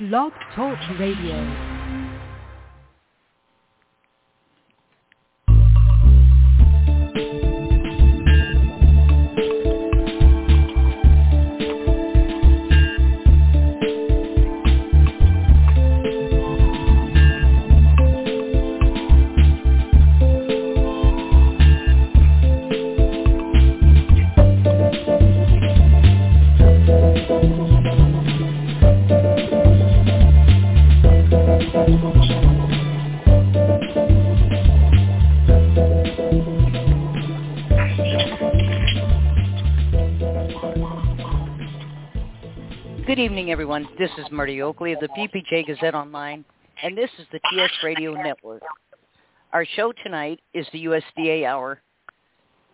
Blog Talk Radio. Evening, everyone. This is Marty Oakley of the PPJ Gazette Online, and this is the TS Radio Network. Our show tonight is the USDA Hour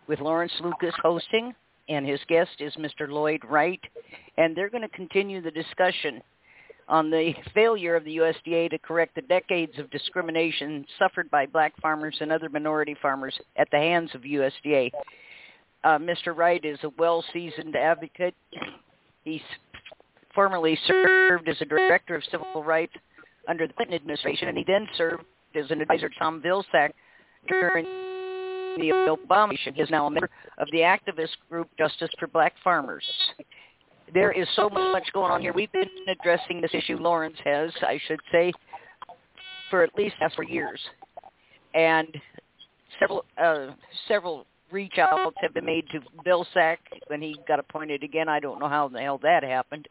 with Lawrence Lucas hosting, and his guest is Mr. Lloyd Wright, and they're going to continue the discussion on the failure of the USDA to correct the decades of discrimination suffered by black farmers and other minority farmers at the hands of USDA. Uh, Mr. Wright is a well-seasoned advocate. He's formerly served as a director of civil rights under the Clinton administration, and he then served as an advisor to Tom Vilsack during the Obama administration. He is now a member of the activist group Justice for Black Farmers. There is so much going on here. We've been addressing this issue, Lawrence has, I should say, for at least half for years. And several uh, several reach outs have been made to Bill Vilsack when he got appointed again. I don't know how the hell that happened.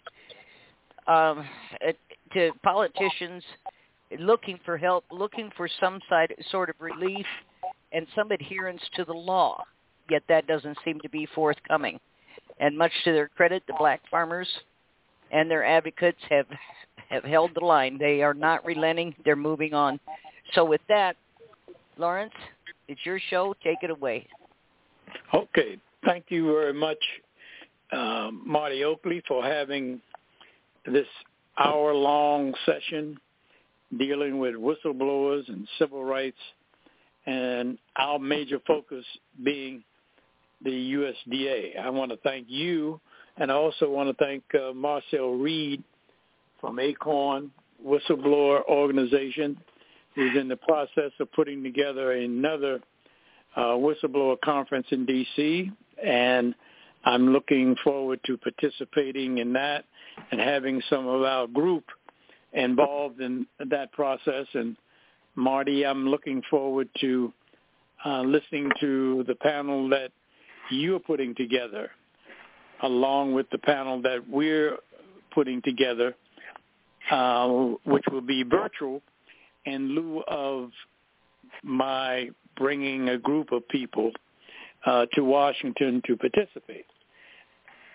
Um, to politicians looking for help, looking for some side, sort of relief and some adherence to the law. Yet that doesn't seem to be forthcoming. And much to their credit, the black farmers and their advocates have have held the line. They are not relenting. They're moving on. So with that, Lawrence, it's your show. Take it away. Okay. Thank you very much, um, Marty Oakley, for having this hour-long session dealing with whistleblowers and civil rights, and our major focus being the USDA. I want to thank you, and I also want to thank uh, Marcel Reid from Acorn Whistleblower Organization, who's in the process of putting together another uh, whistleblower conference in D.C., and I'm looking forward to participating in that and having some of our group involved in that process. And Marty, I'm looking forward to uh, listening to the panel that you're putting together, along with the panel that we're putting together, uh, which will be virtual in lieu of my bringing a group of people uh, to Washington to participate.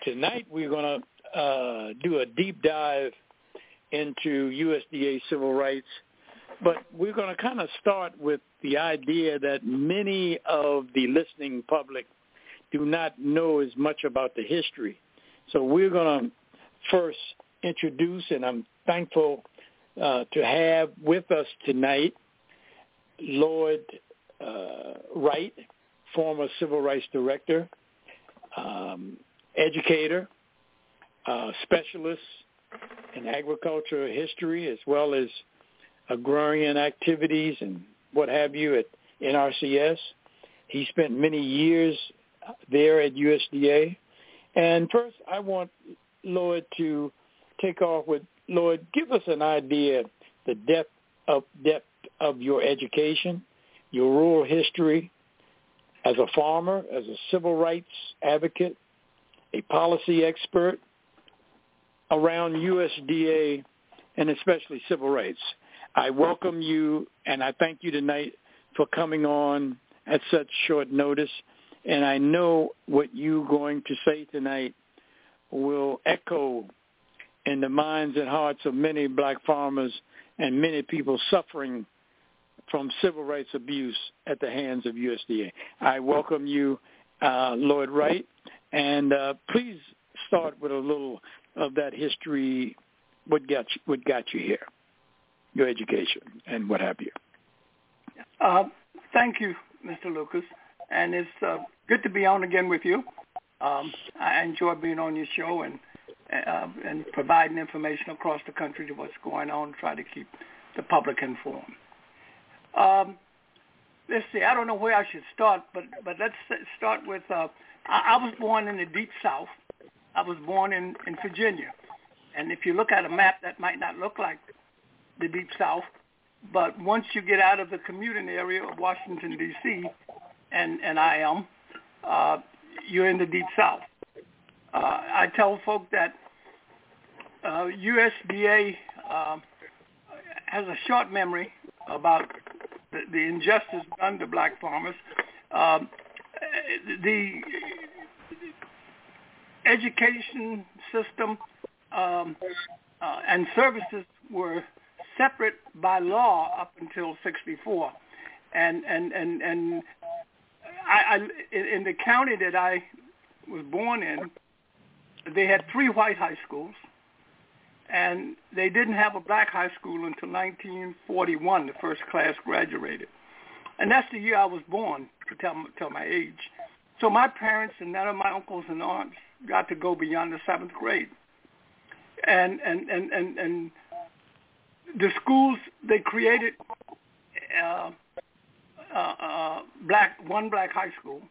Tonight we're going to uh, do a deep dive into USDA civil rights, but we're going to kind of start with the idea that many of the listening public do not know as much about the history. So we're going to first introduce, and I'm thankful uh, to have with us tonight Lloyd uh, Wright, former civil rights director, um, educator, uh, specialist in agricultural history as well as agrarian activities and what have you at NRCS. He spent many years there at USDA. And first, I want Lloyd to take off with Lloyd. Give us an idea the depth of depth of your education, your rural history as a farmer, as a civil rights advocate, a policy expert around USDA and especially civil rights. I welcome you and I thank you tonight for coming on at such short notice. And I know what you're going to say tonight will echo in the minds and hearts of many black farmers and many people suffering from civil rights abuse at the hands of USDA. I welcome you, uh, Lloyd Wright, and uh, please start with a little of that history, what got you, what got you here, your education, and what have you. Uh, thank you, Mr. Lucas, and it's uh, good to be on again with you. Um, I enjoy being on your show, and uh, and providing information across the country to what's going on, try to keep the public informed. Um, let's see. I don't know where I should start, but but let's start with. Uh, I, I was born in the deep South. I was born in in Virginia, and if you look at a map, that might not look like the deep South, but once you get out of the commuting area of Washington D.C., and and I am, uh, you're in the deep South. Uh, I tell folk that uh, USDA uh, has a short memory about the, the injustice done to black farmers. Um, the education system um, uh, and services were separate by law up until 64. And, and, and, and I, I, in the county that I was born in, they had three white high schools, and they didn't have a black high school until 1941. The first class graduated, and that's the year I was born. To tell tell my age, so my parents and none of my uncles and aunts got to go beyond the seventh grade, and and and and, and the schools they created. Uh, uh, uh, black one black high school,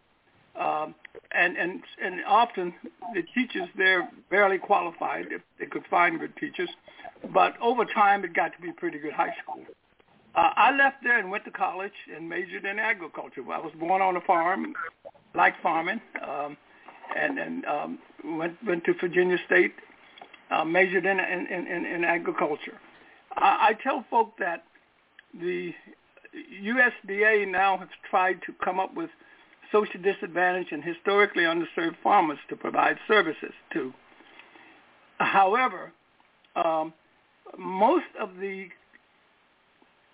um, and and and often the teachers they're barely qualified if they could find good teachers, but over time it got to be pretty good high school. Uh, I left there and went to college and majored in agriculture. I was born on a farm, like farming, um, and and um, went went to Virginia State, uh, majored in in, in in agriculture. I, I tell folk that the USDA now has tried to come up with social disadvantaged and historically underserved farmers to provide services to. However, um, most of the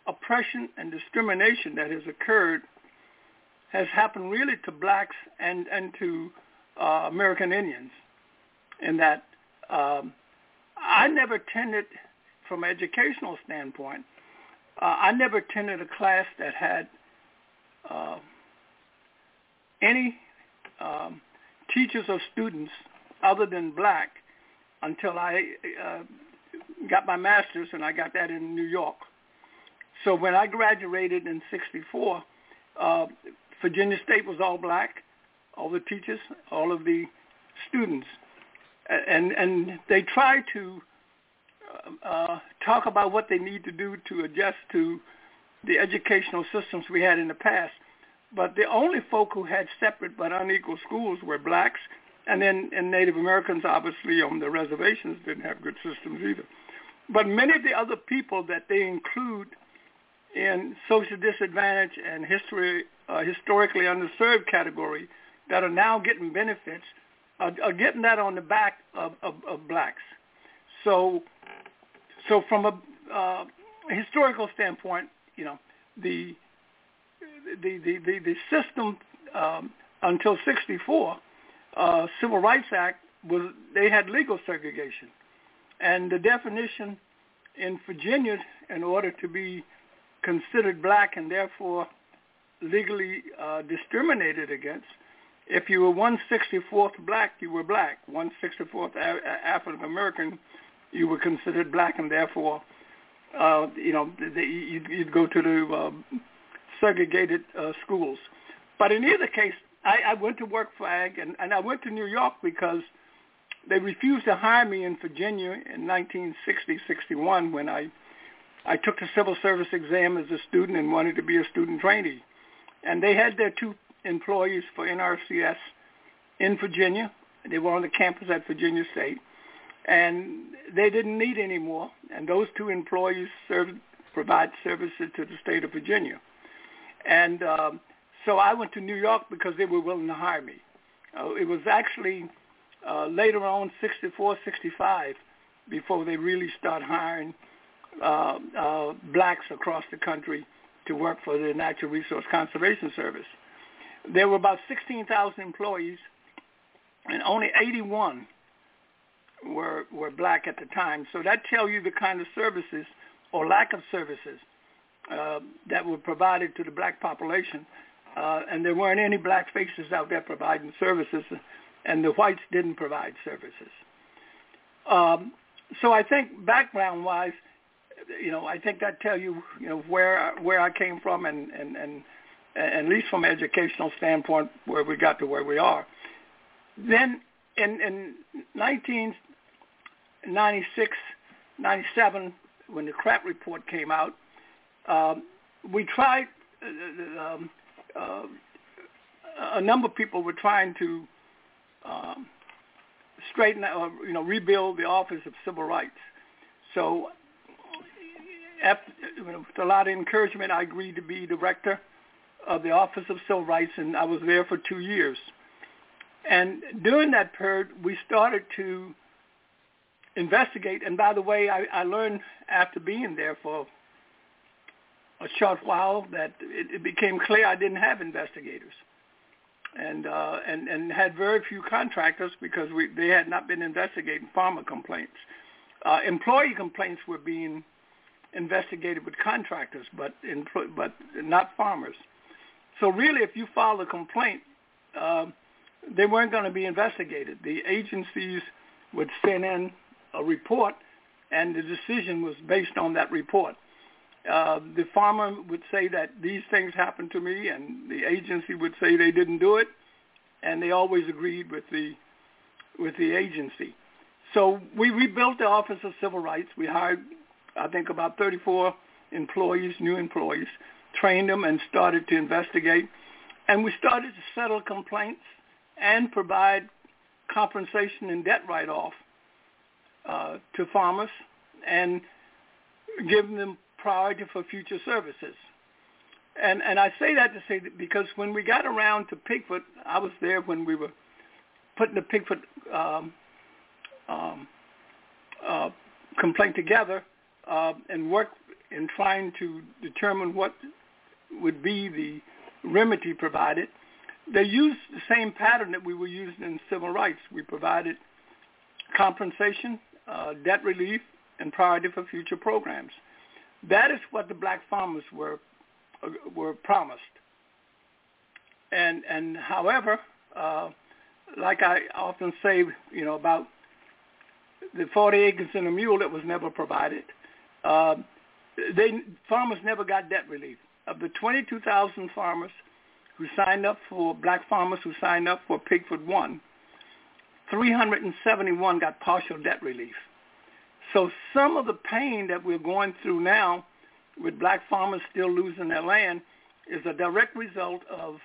oppression and discrimination that has occurred has happened really to blacks and, and to uh, American Indians in that um, I never tended, from an educational standpoint, uh, I never attended a class that had uh, any um, teachers or students other than black until I uh, got my master's, and I got that in New York. So when I graduated in '64, uh, Virginia State was all black, all the teachers, all of the students, and and they tried to uh, talk about what they need to do to adjust to the educational systems we had in the past. But the only folk who had separate but unequal schools were blacks, and then and Native Americans, obviously, on the reservations didn't have good systems either. But many of the other people that they include in social disadvantage and history, uh, historically underserved category that are now getting benefits are, are getting that on the back of, of, of blacks. So so from a uh, historical standpoint, you know, the the the the, the system um, until '64, uh, Civil Rights Act was they had legal segregation, and the definition in Virginia, in order to be considered black and therefore legally uh, discriminated against, if you were 164th black, you were black. 164th African American, you were considered black, and therefore, uh, you know, the, you'd, you'd go to the uh, segregated uh, schools. But in either case, I, I went to work for AG, and, and I went to New York because they refused to hire me in Virginia in 1960-61 when I I took the civil service exam as a student and wanted to be a student trainee. And they had their two employees for NRCS in Virginia. They were on the campus at Virginia State and they didn't need any more. And those two employees served, provide services to the state of Virginia. And um, so I went to New York because they were willing to hire me. Uh, it was actually uh, later on, 64, 65, before they really start hiring uh, uh, blacks across the country to work for the Natural Resource Conservation Service. There were about 16,000 employees, and only 81 were were black at the time. So that tells you the kind of services or lack of services uh, that were provided to the black population. Uh, and there weren't any black faces out there providing services, and the whites didn't provide services. Um, so I think background-wise, you know, I think that tell you, you know, where where I came from, and and and, and at least from an educational standpoint, where we got to where we are. Then in in 1996, 97, when the CRAT report came out, um, we tried. Uh, um, uh, a number of people were trying to um, straighten or you know rebuild the Office of Civil Rights. So after with a lot of encouragement, I agreed to be director of the Office of Civil Rights, and I was there for two years. And during that period, we started to investigate. And by the way, I, I learned after being there for a short while that it, it became clear I didn't have investigators and uh, and and had very few contractors because we they had not been investigating farmer complaints. Uh, employee complaints were being investigated with contractors, but but not farmers. So really, if you filed a complaint, uh, they weren't going to be investigated. The agencies would send in a report, and the decision was based on that report. Uh, the farmer would say that these things happened to me, and the agency would say they didn't do it, and they always agreed with the with the agency. So we rebuilt the Office of Civil Rights. We hired, I think, about 34 employees, new employees, trained them, and started to investigate. And we started to settle complaints and provide compensation and debt write-off uh, to farmers and give them priority for future services. And and I say that to say that because when we got around to Pigford, I was there when we were putting the Pigford um, um, uh, complaint together uh, and work in trying to determine what would be the remedy provided. They used the same pattern that we were using in civil rights. We provided compensation, uh, debt relief, and priority for future programs. That is what the black farmers were uh, were promised. And and however, uh, like I often say, you know about the 40 acres and a mule that was never provided. Uh, they farmers never got debt relief. Of the 22,000 farmers who signed up for black farmers who signed up for Pigford One, 371 got partial debt relief. So some of the pain that we're going through now with black farmers still losing their land is a direct result of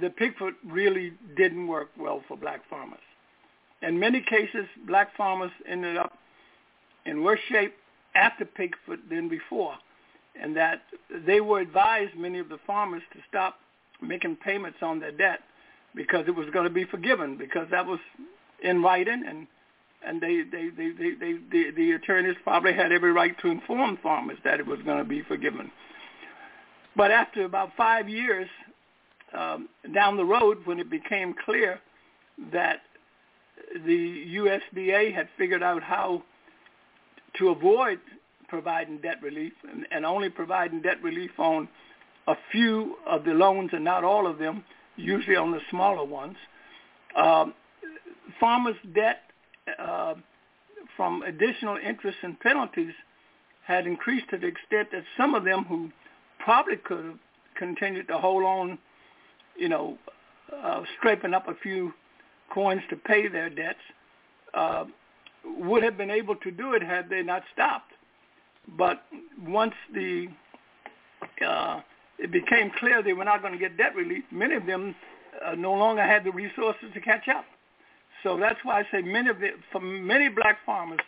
the Pigford really didn't work well for black farmers. In many cases, black farmers ended up in worse shape after Pigford than before, and that they were advised, many of the farmers, to stop making payments on their debt because it was going to be forgiven because that was in writing and and they, they, they, they, they, the, the attorneys probably had every right to inform farmers that it was going to be forgiven. But after about five years um, down the road, when it became clear that the USDA had figured out how to avoid providing debt relief and, and only providing debt relief on a few of the loans and not all of them, usually on the smaller ones, um, farmers' debt uh, from additional interest and penalties had increased to the extent that some of them who probably could have continued to hold on, you know, uh, scraping up a few coins to pay their debts, uh, would have been able to do it had they not stopped. But once the uh, it became clear they were not going to get debt relief, many of them uh, no longer had the resources to catch up. So that's why I say many of the, for many black farmers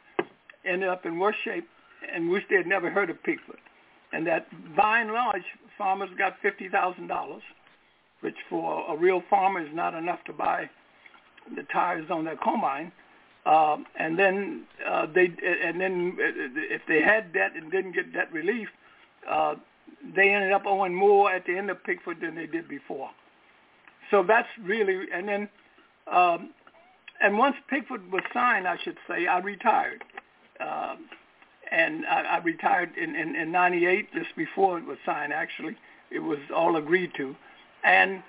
ended up in worse shape and wish they had never heard of Pigford. And that by and large, farmers got $50,000, which for a real farmer is not enough to buy the tires on their combine. Uh, and then uh, they, and then if they had debt and didn't get debt relief, uh, they ended up owing more at the end of Pigford than they did before. So that's really, and then um, and once Pigford was signed, I should say, I retired. Uh, and I, I retired in, in, in 98, just before it was signed, actually. It was all agreed to. And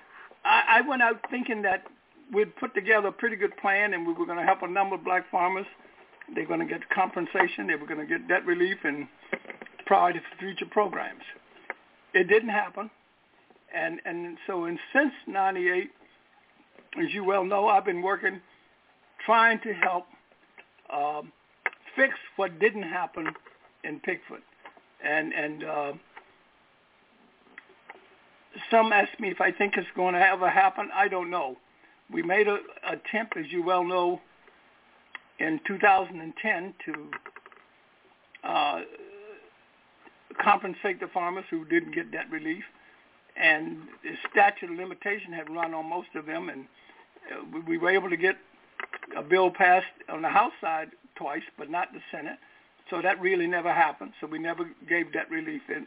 I, I went out thinking that we'd put together a pretty good plan, and we were going to help a number of black farmers. They're going to get compensation. They were going to get debt relief and priority for future programs. It didn't happen, and and so in since '98, as you well know, I've been working, trying to help um, fix what didn't happen in Pigford, and and uh, some ask me if I think it's going to ever happen. I don't know. We made an attempt, as you well know, in 2010 to uh, compensate the farmers who didn't get debt relief, and the statute of limitation had run on most of them, and uh, we were able to get a bill passed on the House side twice, but not the Senate. So that really never happened. So we never gave debt relief in,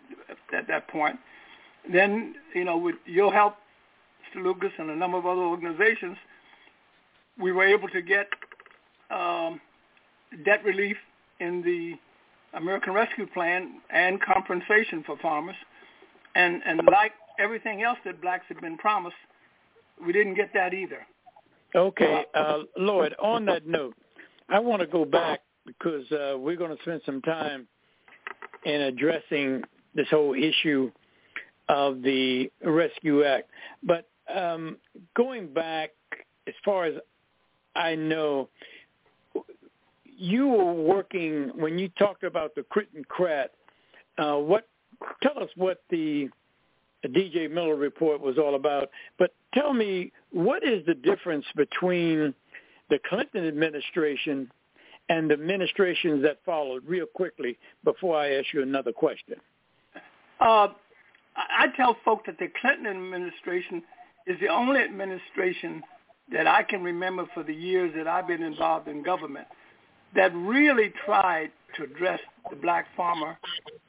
at that point. Then, you know, with your help. Lucas, and a number of other organizations, we were able to get um, debt relief in the American Rescue Plan and compensation for farmers. And, and like everything else that blacks had been promised, we didn't get that either. Okay, uh, Lloyd, on that note, I want to go back because uh, we're going to spend some time in addressing this whole issue of the Rescue Act. But um, going back, as far as I know, you were working when you talked about the Crit and Crat. Uh, what? Tell us what the DJ Miller report was all about. But tell me, what is the difference between the Clinton administration and the administrations that followed, real quickly, before I ask you another question? Uh, I tell folks that the Clinton administration is the only administration that I can remember for the years that I've been involved in government that really tried to address the black farmer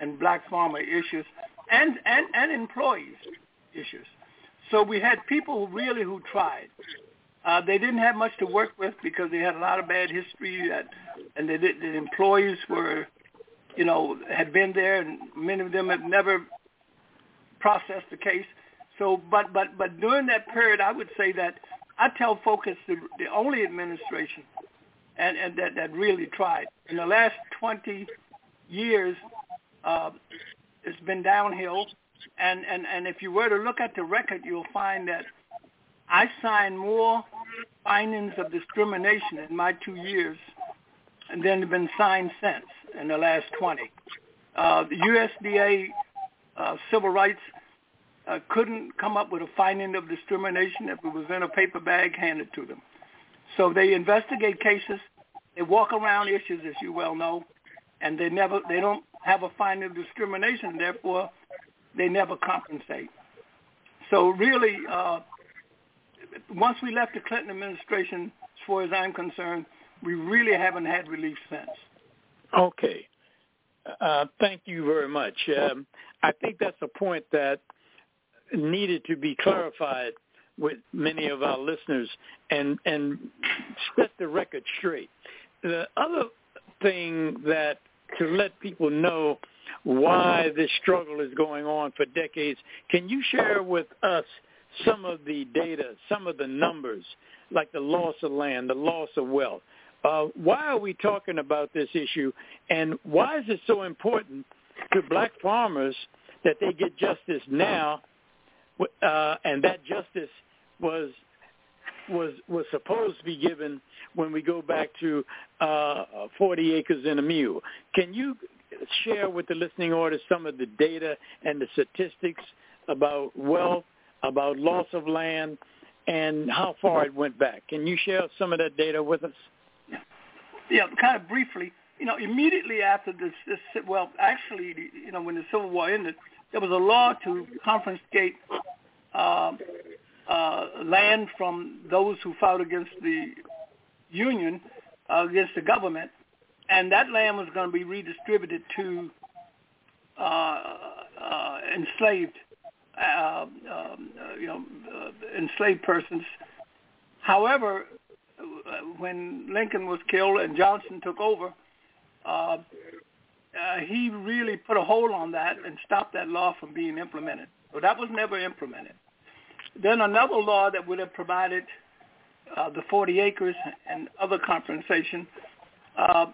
and black farmer issues and, and, and employees issues. So we had people who really who tried. Uh, they didn't have much to work with because they had a lot of bad history, that, and they did, the employees were, you know, had been there, and many of them had never processed the case. So, but but but during that period, I would say that I tell it's the, the only administration, and and that that really tried. In the last 20 years, uh, it's been downhill, and and and if you were to look at the record, you'll find that I signed more findings of discrimination in my two years than have been signed since in the last 20. Uh, the USDA uh, civil rights uh, couldn't come up with a finding of discrimination if it was in a paper bag handed to them. So they investigate cases. They walk around issues, as you well know, and they never they don't have a finding of discrimination. Therefore, they never compensate. So really, uh, once we left the Clinton administration, as far as I'm concerned, we really haven't had relief since. Okay. Uh, thank you very much. Um, I think that's a point that needed to be clarified with many of our listeners and and set the record straight. The other thing that to let people know why this struggle is going on for decades, can you share with us some of the data, some of the numbers, like the loss of land, the loss of wealth? Uh, why are we talking about this issue, and why is it so important to black farmers that they get justice now uh, and that justice was was was supposed to be given when we go back to uh, 40 acres and a mule. Can you share with the listening audience some of the data and the statistics about wealth, about loss of land, and how far it went back? Can you share some of that data with us? Yeah, kind of briefly. You know, immediately after this, this well, actually, you know, when the Civil War ended, there was a law to confiscate uh, uh, land from those who fought against the Union, uh, against the government, and that land was going to be redistributed to uh, uh, enslaved, uh, um, uh, you know, uh, enslaved persons. However, when Lincoln was killed and Johnson took over, uh, uh, he really put a hold on that and stopped that law from being implemented. So that was never implemented. Then another law that would have provided uh, the 40 acres and other compensation uh,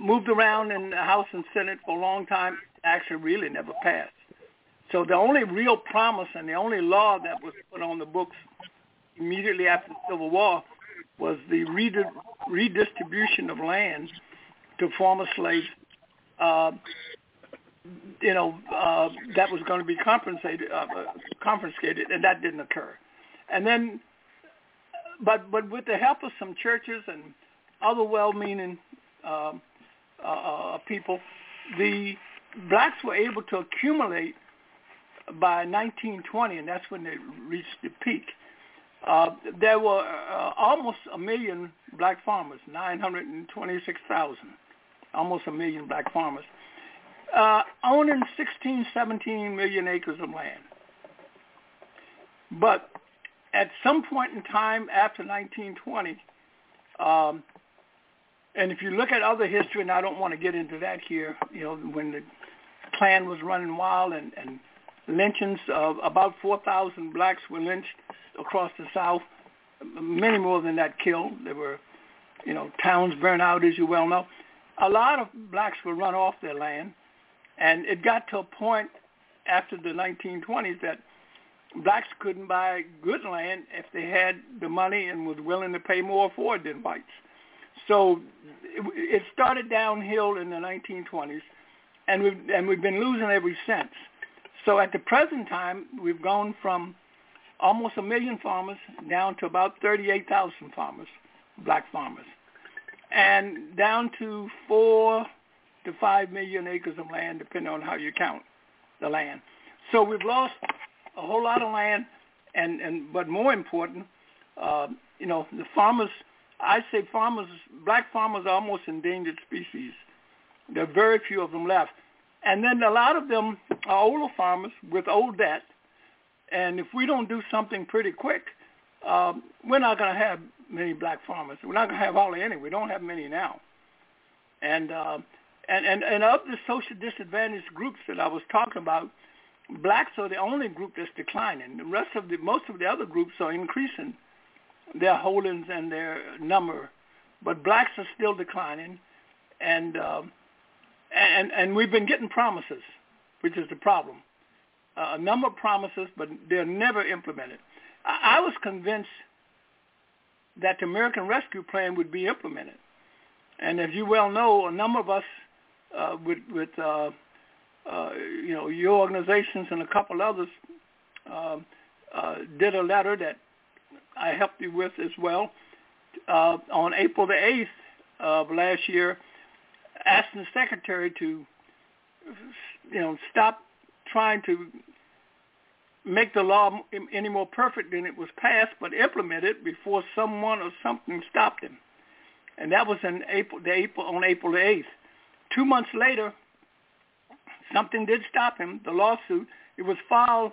moved around in the House and Senate for a long time, actually really never passed. So the only real promise and the only law that was put on the books immediately after the Civil War was the redistribution of land to former slaves. Uh, you know, uh, that was going to be compensated, uh, confiscated, and that didn't occur. And then, but but with the help of some churches and other well-meaning um, uh, uh, people, the blacks were able to accumulate by 1920, and that's when they reached the peak. Uh, there were uh, almost a million black farmers, 926,000, almost a million black farmers, uh, owning 16, 17 million acres of land. But at some point in time after 1920, um, and if you look at other history, and I don't want to get into that here, you know, when the Klan was running wild and, and lynchings of about 4,000 blacks were lynched across the South. Many more than that killed. There were, you know, towns burned out, as you well know. A lot of blacks were run off their land, and it got to a point after the 1920s that blacks couldn't buy good land if they had the money and was willing to pay more for it than whites. So it started downhill in the 1920s, and we've and we've been losing ever since. So at the present time, we've gone from almost a million farmers down to about 38,000 farmers, black farmers, and down to four to five million acres of land, depending on how you count the land. So we've lost a whole lot of land, and and but more important, uh, you know, the farmers. I say farmers, black farmers, are almost endangered species. There are very few of them left. And then a lot of them are older farmers with old debt. And if we don't do something pretty quick, um, we're not going to have many black farmers. We're not going to have hardly any. We don't have many now. And, uh, and, and, and of the social disadvantaged groups that I was talking about, blacks are the only group that's declining. The rest of the, most of the other groups are increasing their holdings and their number. But blacks are still declining. And, uh, and and we've been getting promises, which is the problem. Uh, a number of promises, but they're never implemented. I, I was convinced that the American Rescue Plan would be implemented, and as you well know, a number of us uh, with with uh, uh, you know your organizations and a couple others uh, uh, did a letter that I helped you with as well uh, on April the eighth of last year asking the secretary to, you know, stop trying to make the law any more perfect than it was passed, but implement it before someone or something stopped him. And that was in April, the April on April the 8th. Two months later, something did stop him, the lawsuit. It was filed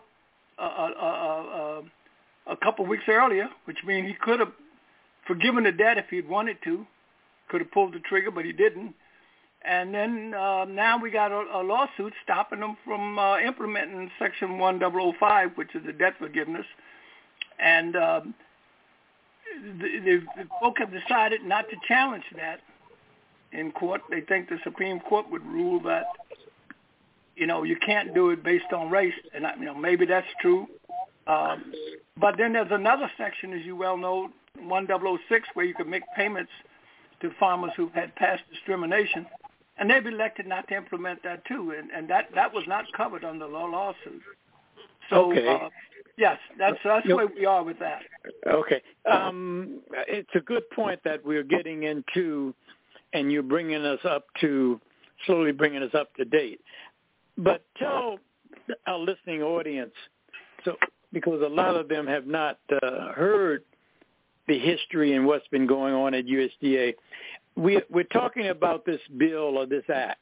uh, uh, uh, a couple weeks earlier, which means he could have forgiven the debt if he'd wanted to, could have pulled the trigger, but he didn't. And then now we got a, a lawsuit stopping them from implementing Section 1005, which is the debt forgiveness. And the, the, the folk have decided not to challenge that in court. They think the Supreme Court would rule that, you know, you can't do it based on race. And, you know, maybe that's true. Um, but then there's another section, as you well know, 1006, where you can make payments to farmers who've had past discrimination and they've elected not to implement that too, and, and that that was not covered under the lawsuit. So, okay. uh, yes, that's that's where we are with that. Okay, um, it's a good point that we're getting into, and you're bringing us up to slowly bringing us up to date. But tell our listening audience, so because a lot of them have not uh, heard the history and what's been going on at USDA we, we're talking about this bill or this act.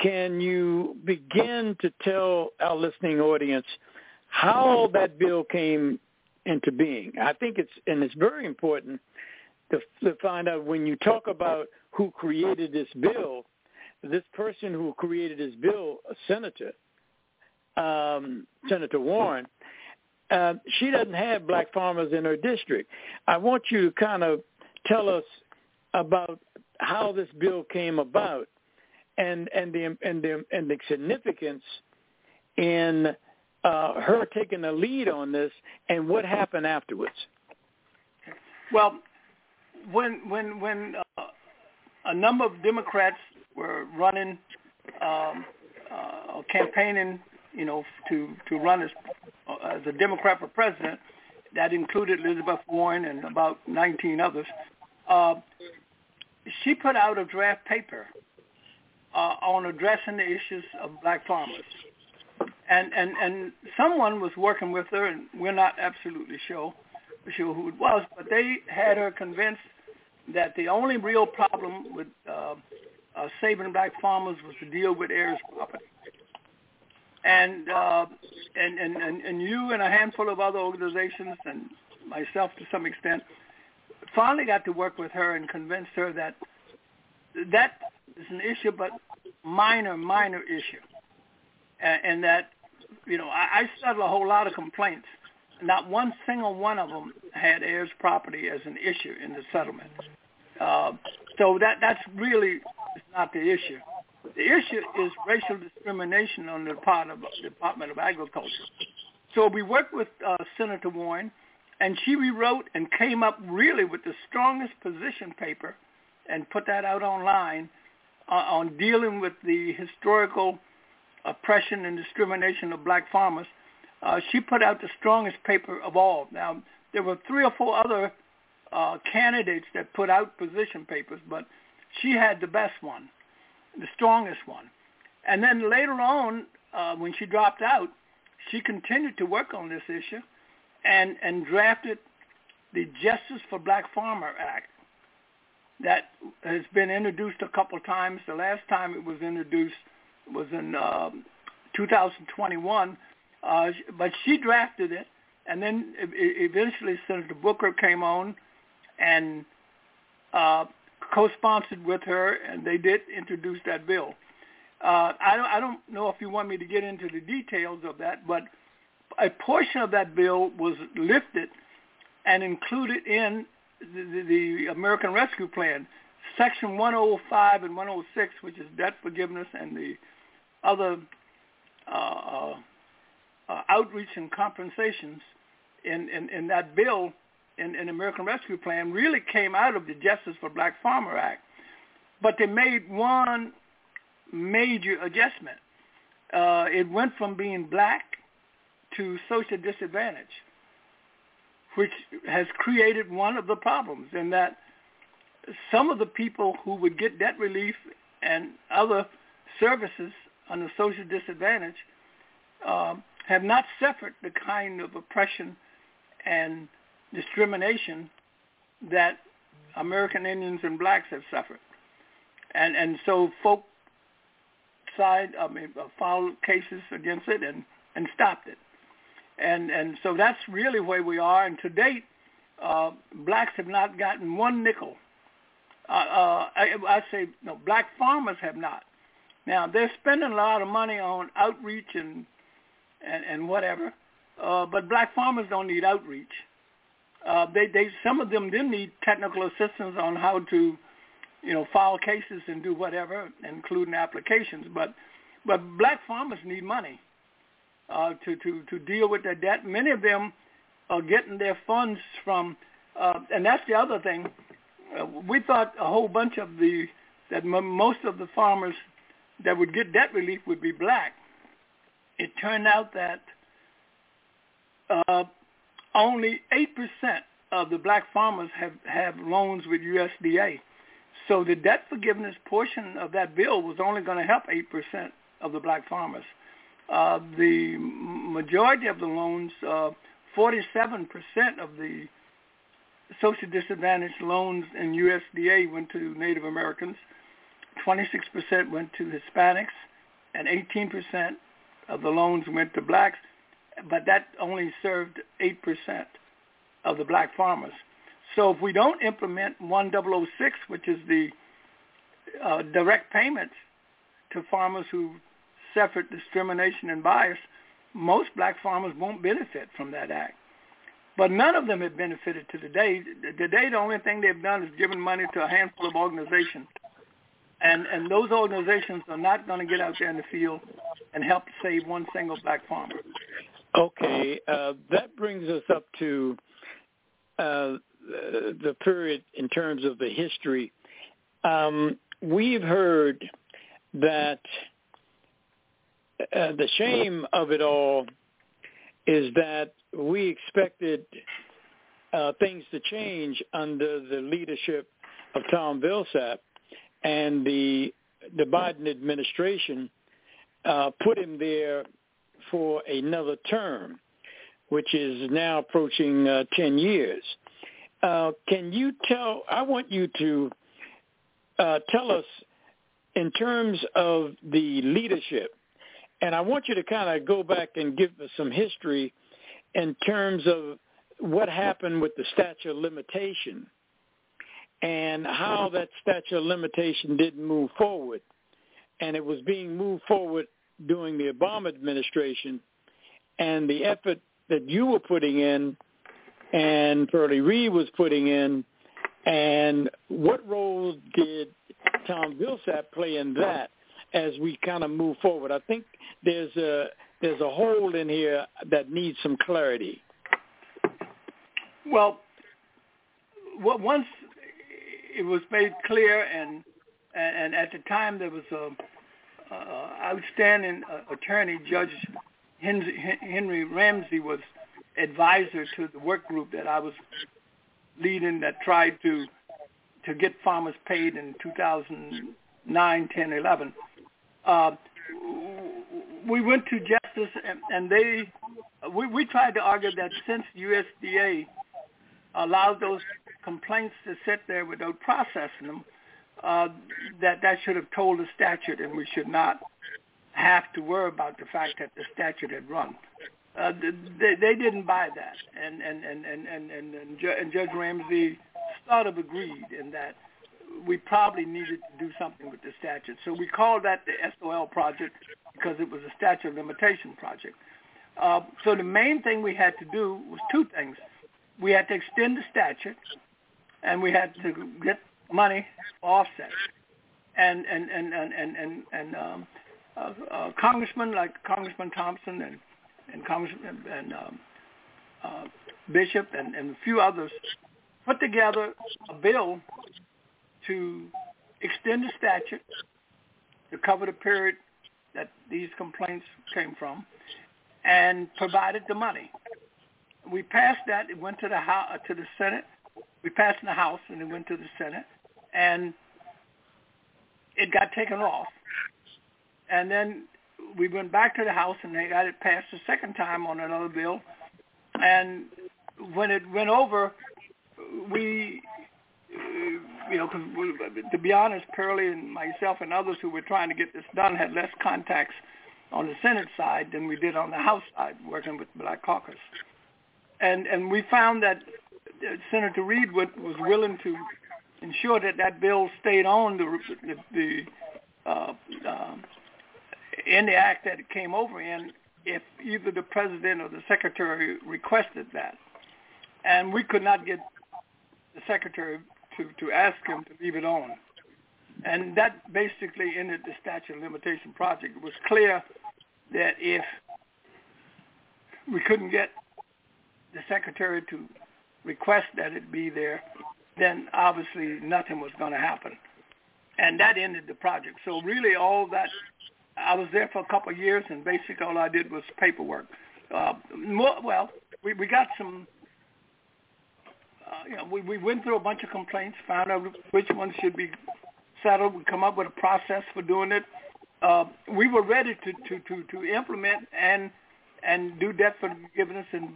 Can you begin to tell our listening audience how that bill came into being? I think it's and it's very important to, to find out when you talk about who created this bill. This person who created this bill, a senator, um, Senator Warren, uh, she doesn't have black farmers in her district. I want you to kind of tell us about how this bill came about and and the and the and the significance in uh, her taking the lead on this and what happened afterwards. Well, when when when uh, a number of Democrats were running um, uh, campaigning, you know, to to run as uh, as a Democrat for president, that included Elizabeth Warren and about 19 others. Uh, she put out a draft paper uh, on addressing the issues of black farmers. And, and, and someone was working with her, and we're not absolutely sure, sure who it was, but they had her convinced that the only real problem with uh, uh, saving black farmers was to deal with heirs property. And, uh, and, and, and, and you and a handful of other organizations and myself to some extent finally got to work with her and convince her that that is an issue, but minor, minor issue. And, and that, you know, I, I settled a whole lot of complaints. Not one single one of them had heirs property as an issue in the settlement. Uh, so that that's really not the issue. The issue is racial discrimination on the part of the Department of Agriculture. So we worked with uh, Senator Warren, and she rewrote and came up really with the strongest position paper and put that out online uh, on dealing with the historical oppression and discrimination of black farmers. Uh, she put out the strongest paper of all. Now, there were three or four other uh, candidates that put out position papers, but she had the best one, the strongest one. And then later on, uh, when she dropped out, she continued to work on this issue and, and drafted the Justice for Black Farmer Act that has been introduced a couple times. The last time it was introduced was in um, 2021, uh, but she drafted it, and then eventually Senator Booker came on and uh, co-sponsored with her, and they did introduce that bill. Uh, I, don't, I don't know if you want me to get into the details of that, but a portion of that bill was lifted and included in the, the American Rescue Plan, Section 105 and 106, which is debt forgiveness and the other uh, uh, outreach and compensations in, in, in that bill in, in American Rescue Plan really came out of the Justice for Black Farmer Act. But they made one major adjustment. Uh, it went from being black to social disadvantage which has created one of the problems in that some of the people who would get debt relief and other services under social disadvantage um, have not suffered the kind of oppression and discrimination that American Indians and blacks have suffered. And and so folk side I mean filed cases against it and, and stopped it and and so that's really where we are. And to date, uh, blacks have not gotten one nickel. Uh, uh, I, I say no, black farmers have not. Now they're spending a lot of money on outreach and and, and whatever, uh, but black farmers don't need outreach. Uh, they they some of them did need technical assistance on how to, you know, file cases and do whatever, including applications. But but black farmers need money uh, to, to, to deal with their debt. Many of them are getting their funds from, uh, and that's the other thing. Uh, we thought a whole bunch of the, that m- most of the farmers that would get debt relief would be black. It turned out that uh, only 8% of the black farmers have, have loans with USDA. So the debt forgiveness portion of that bill was only going to help 8% of the black farmers. Uh, the majority of the loans, uh, 47% of the social disadvantaged loans in USDA went to Native Americans, 26% went to Hispanics, and 18% of the loans went to blacks, but that only served 8% of the black farmers. So if we don't implement 1006, which is the uh, direct payments to farmers who suffered discrimination and bias, most black farmers won't benefit from that act. But none of them have benefited to today. Today, the only thing they've done is given money to a handful of organizations. And, and those organizations are not going to get out there in the field and help save one single black farmer. Okay, uh, that brings us up to uh, the period in terms of the history. Um, we've heard that uh, the shame of it all is that we expected uh, things to change under the leadership of Tom Vilsack, and the the Biden administration uh, put him there for another term, which is now approaching uh, 10 years. Uh, can you tell, I want you to uh, tell us in terms of the leadership, and I want you to kind of go back and give us some history in terms of what happened with the statute of limitation and how that statute of limitation didn't move forward. And it was being moved forward during the Obama administration and the effort that you were putting in and Pearlie Reed was putting in and what role did Tom Vilsack play in that as we kind of move forward? I think there's a there's a hole in here that needs some clarity. Well, once it was made clear, and and at the time there was a outstanding uh, attorney, Judge Henry Ramsey, was advisor to the work group that I was leading that tried to to get farmers paid in 2009, 10, 11. Uh, we went to justice, and, and they we, we tried to argue that since USDA allowed those complaints to sit there without processing them, uh, that that should have told the statute, and we should not have to worry about the fact that the statute had run. Uh, they, they didn't buy that, and and and and and, and, and, and Judge Ramsey sort of agreed in that we probably needed to do something with the statute. So we called that the SOL project because it was a statute of limitation project. Uh, so the main thing we had to do was two things. We had to extend the statute, and we had to get money offset. And and and and and and, and um, uh, uh, congressmen like Congressman Thompson and and Congressman and um, uh, Bishop and, and a few others put together a bill to extend the statute to cover the period that these complaints came from, and provided the money. We passed that. It went to the House, to the Senate. We passed in the House, and it went to the Senate and it got taken off. And then we went back to the House and they got it passed a second time on another bill. And when it went over, we, you know, cause to be honest, Pearlie and myself and others who were trying to get this done had less contacts on the Senate side than we did on the House side, working with the Black Caucus. And and we found that Senator Reed was willing to ensure that that bill stayed on the the, the uh, uh, in the act that it came over in if either the president or the secretary requested that, and we could not get the secretary to to ask him to leave it on, and that basically ended the statute of limitation project. It was clear that if we couldn't get the secretary to request that it be there, then obviously nothing was going to happen. And that ended the project. So really all that, I was there for a couple of years and basically all I did was paperwork. Uh, more, well, we, we got some, uh, you know, we, we went through a bunch of complaints, found out which ones should be settled. We come up with a process for doing it. Uh, we were ready to, to, to, to implement and and do debt forgiveness and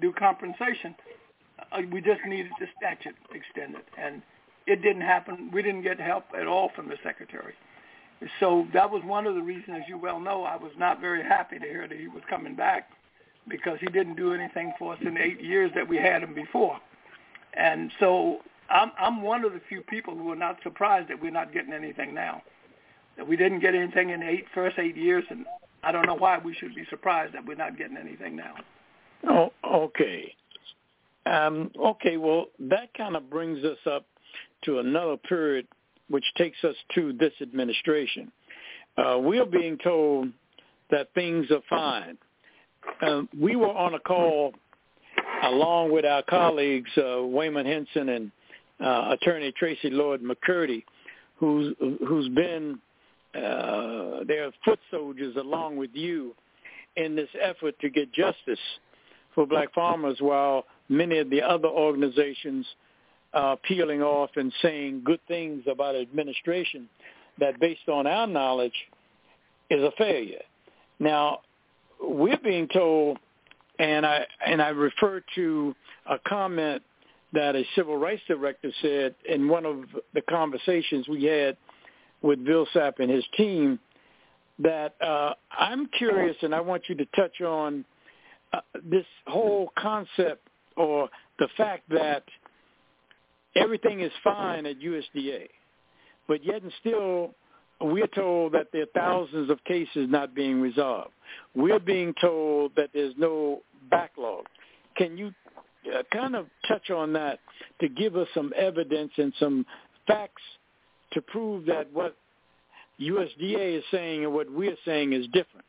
do compensation uh, we just needed the statute extended, and it didn't happen. We didn't get help at all from the secretary. So that was one of the reasons, as you well know, I was not very happy to hear that he was coming back because he didn't do anything for us in the eight years that we had him before. And so I'm, I'm one of the few people who are not surprised that we're not getting anything now. That we didn't get anything in the eight, first eight years, and I don't know why we should be surprised that we're not getting anything now. Oh, okay. Um, okay, well, that kind of brings us up to another period which takes us to this administration. Uh, we are being told that things are fine. Uh, we were on a call along with our colleagues, uh, Wayman Henson and uh, Attorney Tracy Lloyd McCurdy, who's who's been uh, their foot soldiers along with you in this effort to get justice for black farmers, while many of the other organizations uh, peeling off and saying good things about administration that, based on our knowledge, is a failure. Now, we're being told, and I and I refer to a comment that a civil rights director said in one of the conversations we had with Bill Sapp and his team, that uh, I'm curious, and I want you to touch on uh, this whole concept or the fact that everything is fine at USDA, but yet and still we're told that there are thousands of cases not being resolved. We're being told that there's no backlog. Can you uh, kind of touch on that to give us some evidence and some facts to prove that what USDA is saying and what we're saying is different?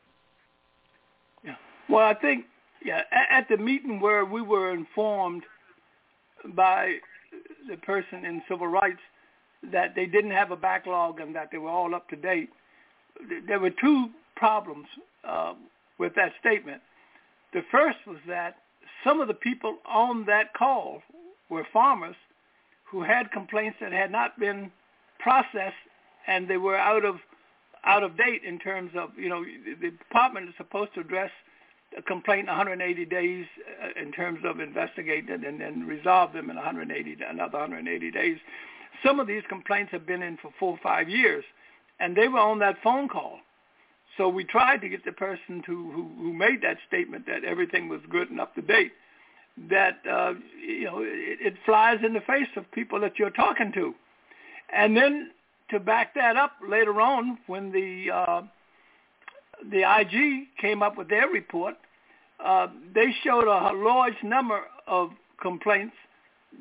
Well, I think yeah, at the meeting where we were informed by the person in civil rights that they didn't have a backlog and that they were all up to date. There were two problems uh, with that statement. The first was that some of the people on that call were farmers who had complaints that had not been processed and they were out of out of date in terms of you know the department is supposed to address complaint 180 days uh, in terms of investigating and then resolve them in 180 another 180 days. Some of these complaints have been in for four or five years, and they were on that phone call. So we tried to get the person to, who, who made that statement that everything was good and up to date. That uh, you know it, it flies in the face of people that you're talking to, and then to back that up later on when the uh, the IG came up with their report, uh, they showed a large number of complaints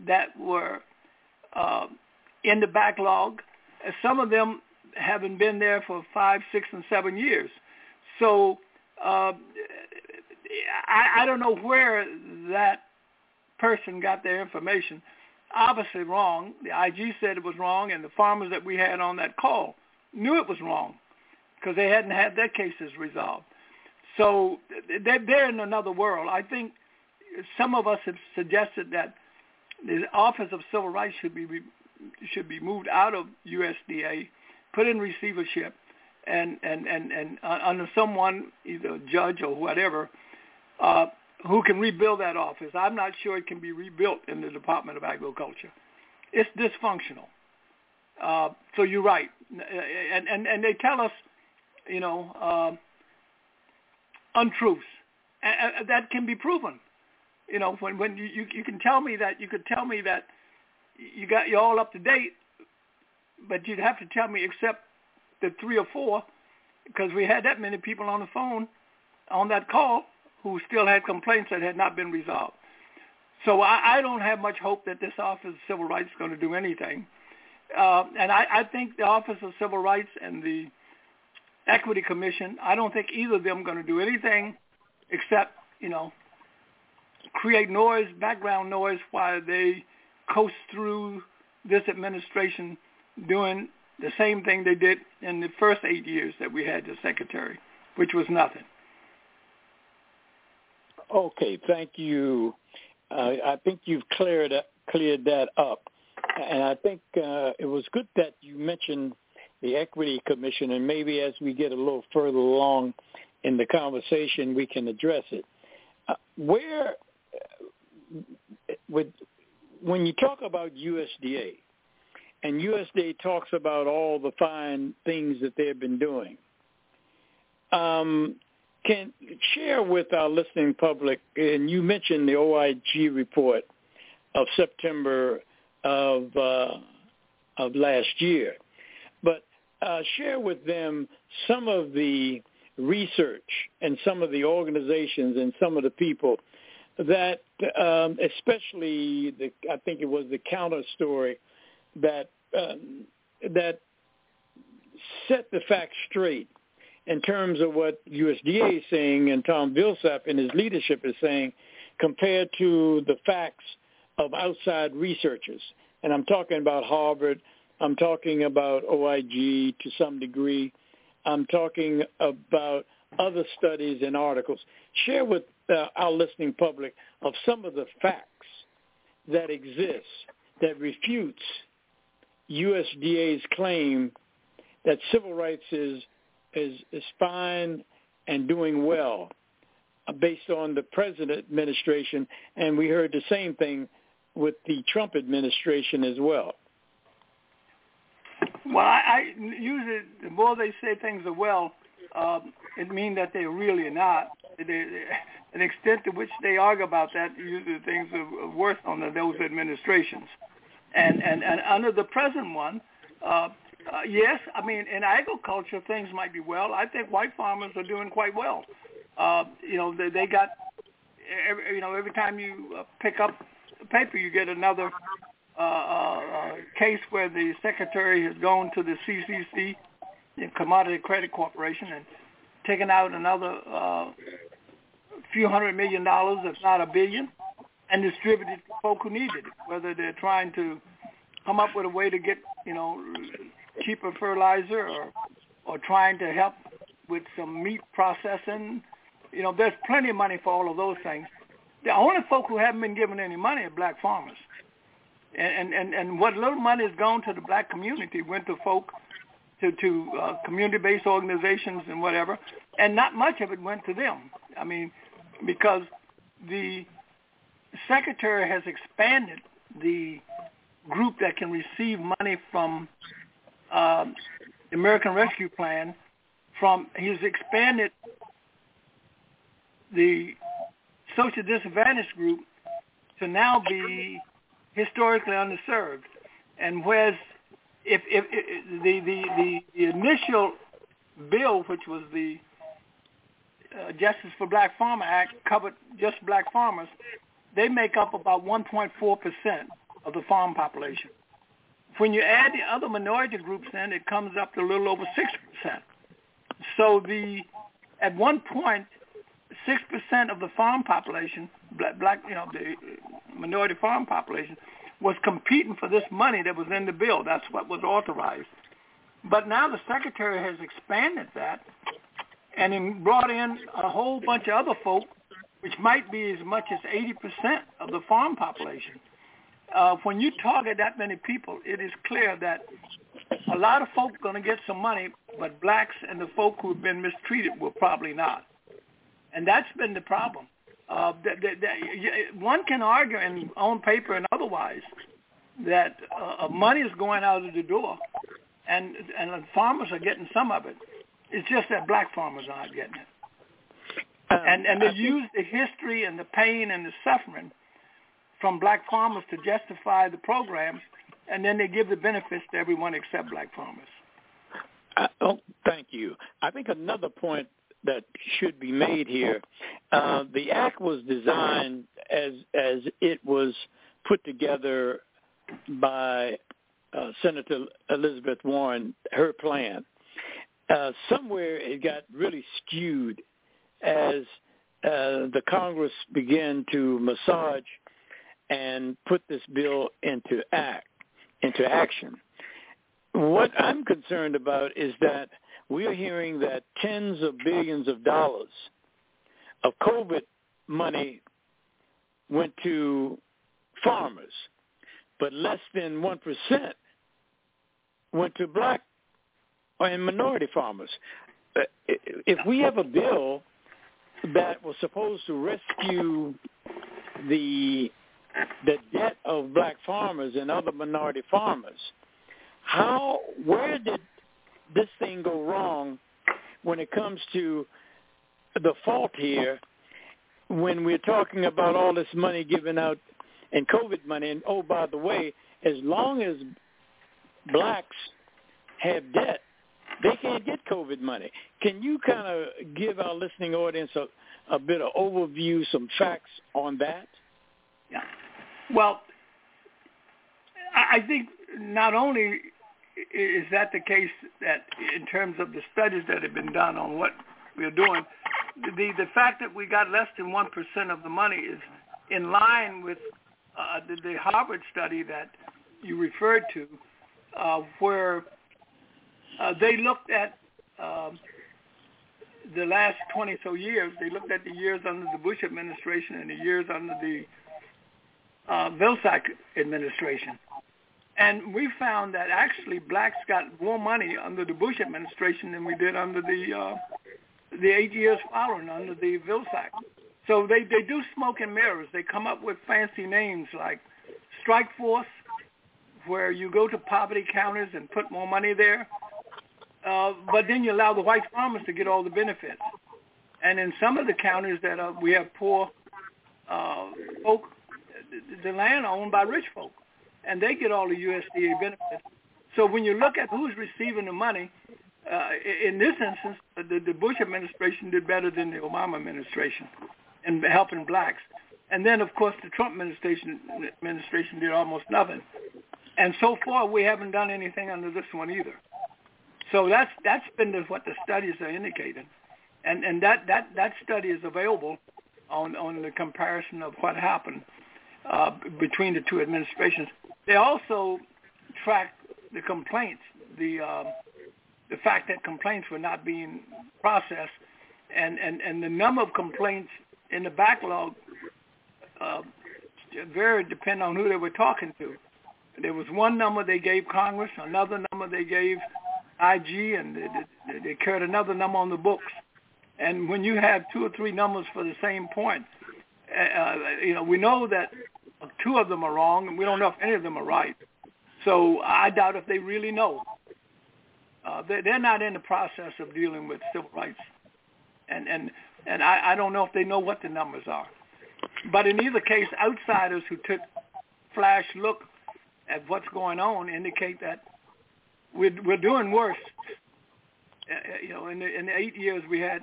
that were uh, in the backlog. Some of them haven't been there for five, six, and seven years. So uh, I, I don't know where that person got their information. Obviously wrong. The IG said it was wrong, and the farmers that we had on that call knew it was wrong because they hadn't had their cases resolved. So they're, in another world. I think some of us have suggested that the Office of Civil Rights should be should be moved out of USDA, put in receivership, and and and and uh, under someone, either a judge or whatever, uh, who can rebuild that office. I'm not sure it can be rebuilt in the Department of Agriculture. It's dysfunctional. Uh, so you're right, and and and they tell us, you know, uh, untruths, and, that can be proven. You know, when when you, you you can tell me that you could tell me that you got you all up to date, but you'd have to tell me except the three or four, because we had that many people on the phone on that call who still had complaints that had not been resolved. So I, I don't have much hope that this Office of Civil Rights is going to do anything. Uh, and I, I think the Office of Civil Rights and the Equity Commission, I don't think either of them are going to do anything except, you know, create noise, background noise while they coast through this administration doing the same thing they did in the first eight years that we had the secretary, which was nothing. Okay, thank you. Uh, I think you've cleared cleared that up, and I think uh, it was good that you mentioned the Equity Commission, and maybe as we get a little further along in the conversation, we can address it. Uh, where, with when you talk about USDA, and USDA talks about all the fine things that they've been doing, um, can share with our listening public, and you mentioned the OIG report of September of uh, of last year, but uh, share with them some of the research and some of the organizations and some of the people that, um, especially the, I think it was the counter story that um, that set the facts straight in terms of what USDA is saying and Tom Vilsack and his leadership is saying compared to the facts of outside researchers. And I'm talking about Harvard. I'm talking about OIG to some degree. I'm talking about other studies and articles. Share with uh, our listening public of some of the facts that exist that refutes USDA's claim that civil rights is is, is fine and doing well uh, based on the president administration, and we heard the same thing with the Trump administration as well. Well, I, I usually the more they say things are well, um, it means that they really are not. They, they, an extent to which they argue about that, usually things are worse on those administrations. And, and, and under the present one, uh, uh, yes, I mean, in agriculture, things might be well. I think white farmers are doing quite well. Uh, you know, they, they got, every, you know, every time you uh, pick up paper, you get another uh, uh, case where the secretary has gone to the CCC, the Commodity Credit Corporation, and taken out another uh, few hundred million dollars, if not a billion, and distributed to folk who need it. Whether they're trying to come up with a way to get, you know, cheaper fertilizer or or trying to help with some meat processing. You know, there's plenty of money for all of those things. The only folk who haven't been given any money are black farmers. And and and what little money has gone to the black community went to folk to to uh, community-based organizations and whatever, and not much of it went to them. I mean, because the secretary has expanded the group that can receive money from uh, the American Rescue Plan. From he's expanded the social disadvantaged group to now be historically underserved. And whereas if, if, if the, the, the, initial bill, which was the uh, Justice for Black Farmer Act, covered just black farmers, they make up about 1.4% of the farm population. When you add the other minority groups in, it comes up to a little over 6%. So the at one point, 6% of the farm population, black, black, you know, the minority farm population, was competing for this money that was in the bill. That's what was authorized. But now the secretary has expanded that and then brought in a whole bunch of other folk, which might be as much as 80% of the farm population. Uh, when you target that many people, it is clear that a lot of folk are going to get some money, but blacks and the folk who have been mistreated will probably not. And that's been the problem. Uh, that, that, that, one can argue in on paper and otherwise that uh, money is going out of the door, and and farmers are getting some of it. It's just that black farmers aren't getting it. Um, and and they use the history and the pain and the suffering from black farmers to justify the programs, and then they give the benefits to everyone except black farmers. Uh, oh, thank you. I think another point that should be made here. Uh, the act was designed as as it was put together by uh, Senator Elizabeth Warren, her plan. Uh, somewhere it got really skewed as uh, the Congress began to massage and put this bill into act into action. What I'm concerned about is that we are hearing that tens of billions of dollars of COVID money went to farmers, but less than 1% went to black and minority farmers. Uh, if we have a bill that was supposed to rescue the the debt of black farmers and other minority farmers, how where did this thing go wrong when it comes to the fault here when we're talking about all this money given out and COVID money. And oh, by the way, as long as blacks have debt, they can't get COVID money. Can you kind of give our listening audience a, a bit of overview, some facts on that? Yeah. Well, I think not only is that the case that in terms of the studies that have been done on what we're doing, the the fact that we got less than one percent of the money is in line with uh, the, the Harvard study that you referred to, uh, where uh, they looked at um, the last 20 so years. They looked at the years under the Bush administration and the years under the uh, Vilsack administration. And we found that actually blacks got more money under the Bush administration than we did under the uh, the eight years following under the Vilsack. So they, they do smoke and mirrors. They come up with fancy names like Strike Force, where you go to poverty counters and put more money there. Uh, but then you allow the white farmers to get all the benefits. And in some of the counties that uh, we have poor uh, folk, the land owned by rich folk, and they get all the USDA benefits. So when you look at who's receiving the money, uh, in this instance, the, the Bush administration did better than the Obama administration in helping blacks. And then, of course, the Trump administration administration did almost nothing. And so far, we haven't done anything under this one either. So that's that's been the, what the studies are indicating, and and that that that study is available on on the comparison of what happened uh, between the two administrations. They also track the complaints, the uh, the fact that complaints were not being processed, and and and the number of complaints in the backlog uh, varied depending on who they were talking to. There was one number they gave Congress, another number they gave IG, and they, they, they carried another number on the books. And when you have two or three numbers for the same point, uh, uh, you know, we know that two of them are wrong, and we don't know if any of them are right. So I doubt if they really know. Uh, they, they're not in the process of dealing with civil rights, and and and I, I don't know if they know what the numbers are. But in either case, outsiders who took flash look at what's going on indicate that we're, we're doing worse. Uh, uh, you know, in the, in the eight years we had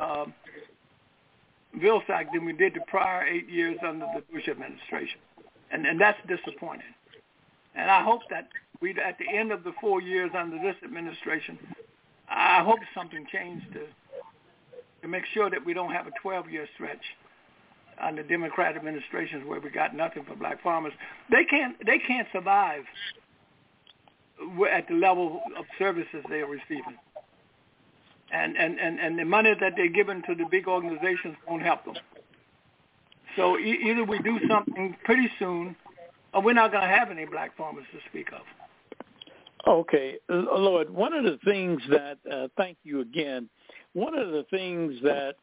um, Vilsack than we did the prior eight years under the Bush administration, and and that's disappointing. And I hope that we, at the end of the four years under this administration, I hope something changed to to make sure that we don't have a 12-year stretch under Democrat administrations where we got nothing for black farmers. They can't they can't survive at the level of services they are receiving. And, and, and, and the money that they're giving to the big organizations won't help them. So e- either we do something pretty soon or we're not going to have any black farmers to speak of. Okay, Lloyd, one of the things that, uh, thank you again, one of the things that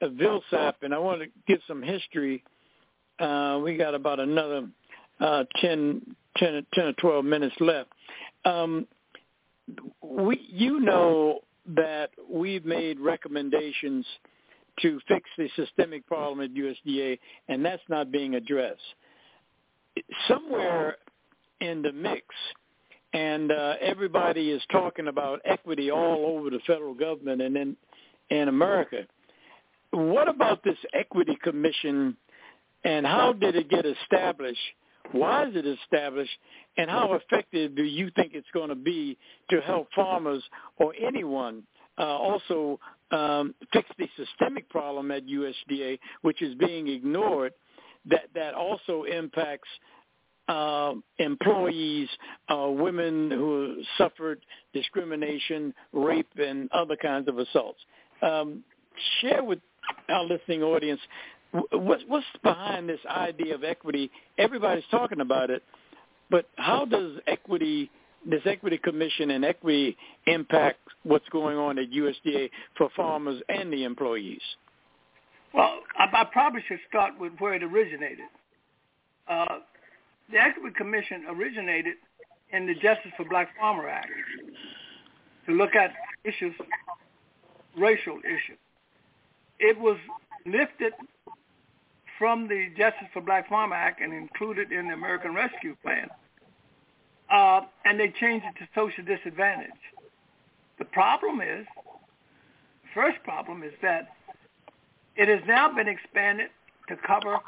uh, Vilsack, and I want to give some history, uh, we got about another uh, 10, 10, 10 or 12 minutes left. Um, we, you know that we've made recommendations to fix the systemic problem at USDA, and that's not being addressed. Somewhere in the mix, and uh, everybody is talking about equity all over the federal government and in in America. What about this equity commission, and how did it get established? Why is it established? And how effective do you think it's going to be to help farmers or anyone uh, also um, fix the systemic problem at USDA, which is being ignored, that, that also impacts uh, employees, uh, women who suffered discrimination, rape, and other kinds of assaults. Um, share with our listening audience what's, what's behind this idea of equity. Everybody's talking about it, but how does equity, this equity commission and equity impact what's going on at USDA for farmers and the employees? Well, I, I probably should start with where it originated. Uh, the Equity Commission originated in the Justice for Black Farmer Act to look at issues, racial issues. It was lifted from the Justice for Black Farmer Act and included in the American Rescue Plan. Uh, and they changed it to social disadvantage. The problem is, first problem is that it has now been expanded to cover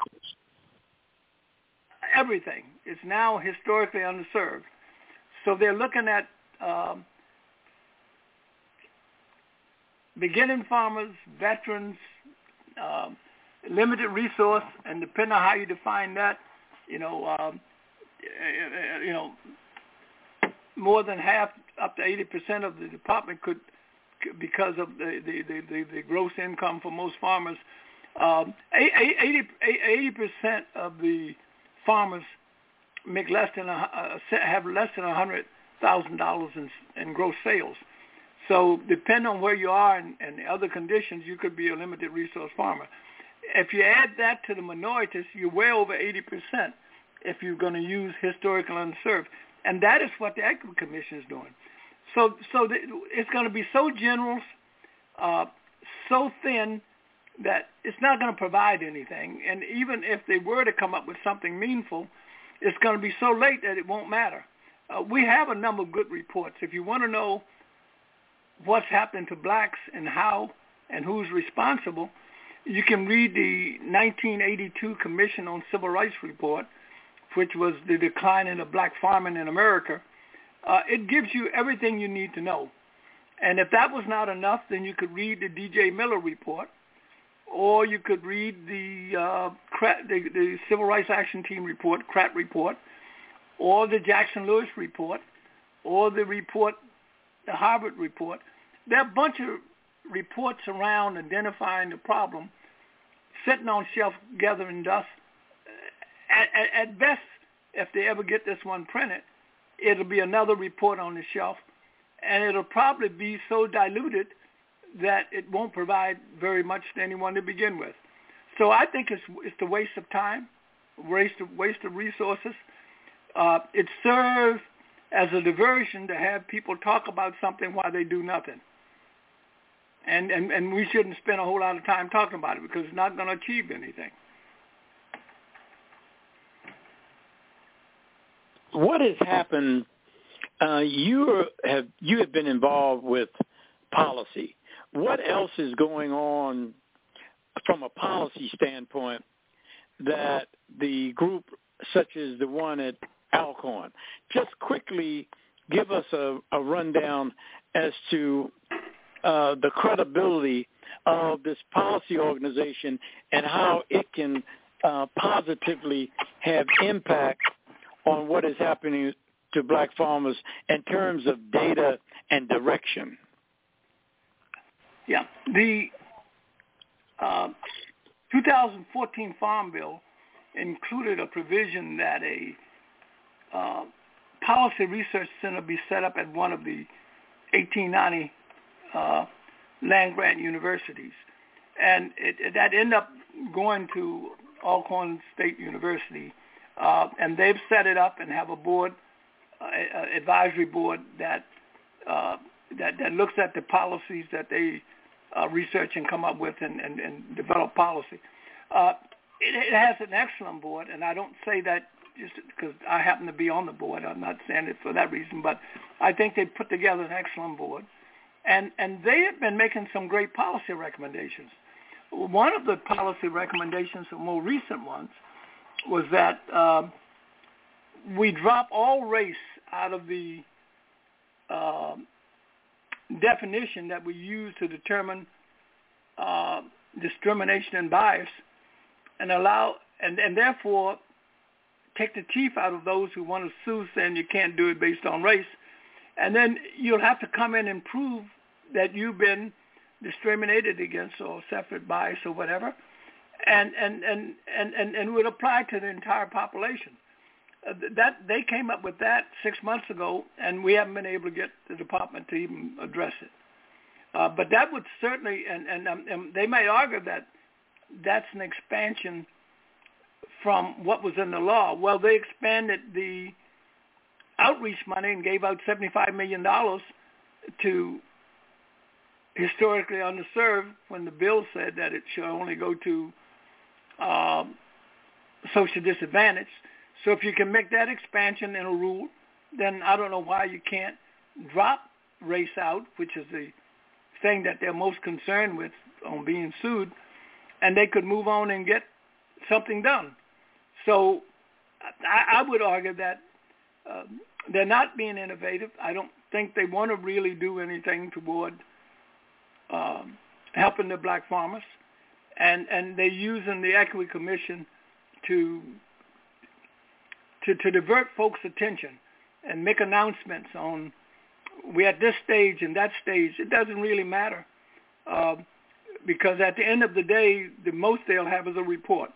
everything. It's now historically underserved. So they're looking at um, beginning farmers, veterans, um, limited resource, and depending on how you define that, you know, um, you know, more than half, up to 80% of the department could, because of the, the, the, the gross income for most farmers, um, 80 percent of the farmers make less than a, have less than a hundred thousand dollars in in gross sales. So depending on where you are and, and other conditions, you could be a limited resource farmer. If you add that to the minorities, you're way over 80% if you're going to use historical unserved. And that is what the Equity Commission is doing. So, so the, it's going to be so general, uh, so thin that it's not going to provide anything. And even if they were to come up with something meaningful, it's going to be so late that it won't matter. Uh, we have a number of good reports. If you want to know what's happened to blacks and how and who's responsible, you can read the 1982 Commission on Civil Rights report, which was the decline in the black farming in America. Uh, it gives you everything you need to know. And if that was not enough, then you could read the D.J. Miller report, or you could read the, uh, the, the Civil Rights Action Team report, CRAT report, or the Jackson Lewis report, or the report, the Harvard report. There are a bunch of reports around identifying the problem, sitting on shelf gathering dust. At, at, at best, if they ever get this one printed, it'll be another report on the shelf, and it'll probably be so diluted that it won't provide very much to anyone to begin with. So I think it's it's a waste of time, waste of waste of resources. Uh, it serves as a diversion to have people talk about something while they do nothing. And, and, and we shouldn't spend a whole lot of time talking about it because it's not going to achieve anything. What has happened? Uh, you have you have been involved with policy. What else is going on from a policy standpoint that the group such as the one at Alcorn. Just quickly give us a, a rundown as to uh, the credibility of this policy organization and how it can uh, positively have impact on what is happening to black farmers in terms of data and direction. Yeah, the uh, 2014 Farm Bill included a provision that a uh, policy research center be set up at one of the 1890 uh, land grant universities. And it, it, that ended up going to Alcorn State University. Uh, and they've set it up and have a board, uh, advisory board that, uh, that, that looks at the policies that they uh, research and come up with and, and, and develop policy. Uh, it, it has an excellent board, and I don't say that just because I happen to be on the board. I'm not saying it for that reason, but I think they put together an excellent board, and and they have been making some great policy recommendations. One of the policy recommendations, the more recent ones, was that uh, we drop all race out of the uh, definition that we use to determine uh, discrimination and bias, and allow and, and therefore take the teeth out of those who want to sue saying you can't do it based on race. And then you'll have to come in and prove that you've been discriminated against or suffered bias or whatever. And, and, and, and, and, and would apply to the entire population. Uh, that they came up with that six months ago, and we haven't been able to get the department to even address it. Uh, but that would certainly, and, and, um, and they may argue that that's an expansion from what was in the law. Well, they expanded the outreach money and gave out $75 million to historically underserved when the bill said that it should only go to um, social disadvantage. So if you can make that expansion in a rule, then I don't know why you can't drop race out, which is the thing that they're most concerned with on being sued, and they could move on and get something done. So I, I would argue that uh, they're not being innovative. I don't think they want to really do anything toward um, helping the black farmers, and and they're using the Equity Commission to to to divert folks' attention and make announcements on we're at this stage and that stage. It doesn't really matter uh, because at the end of the day, the most they'll have is a report.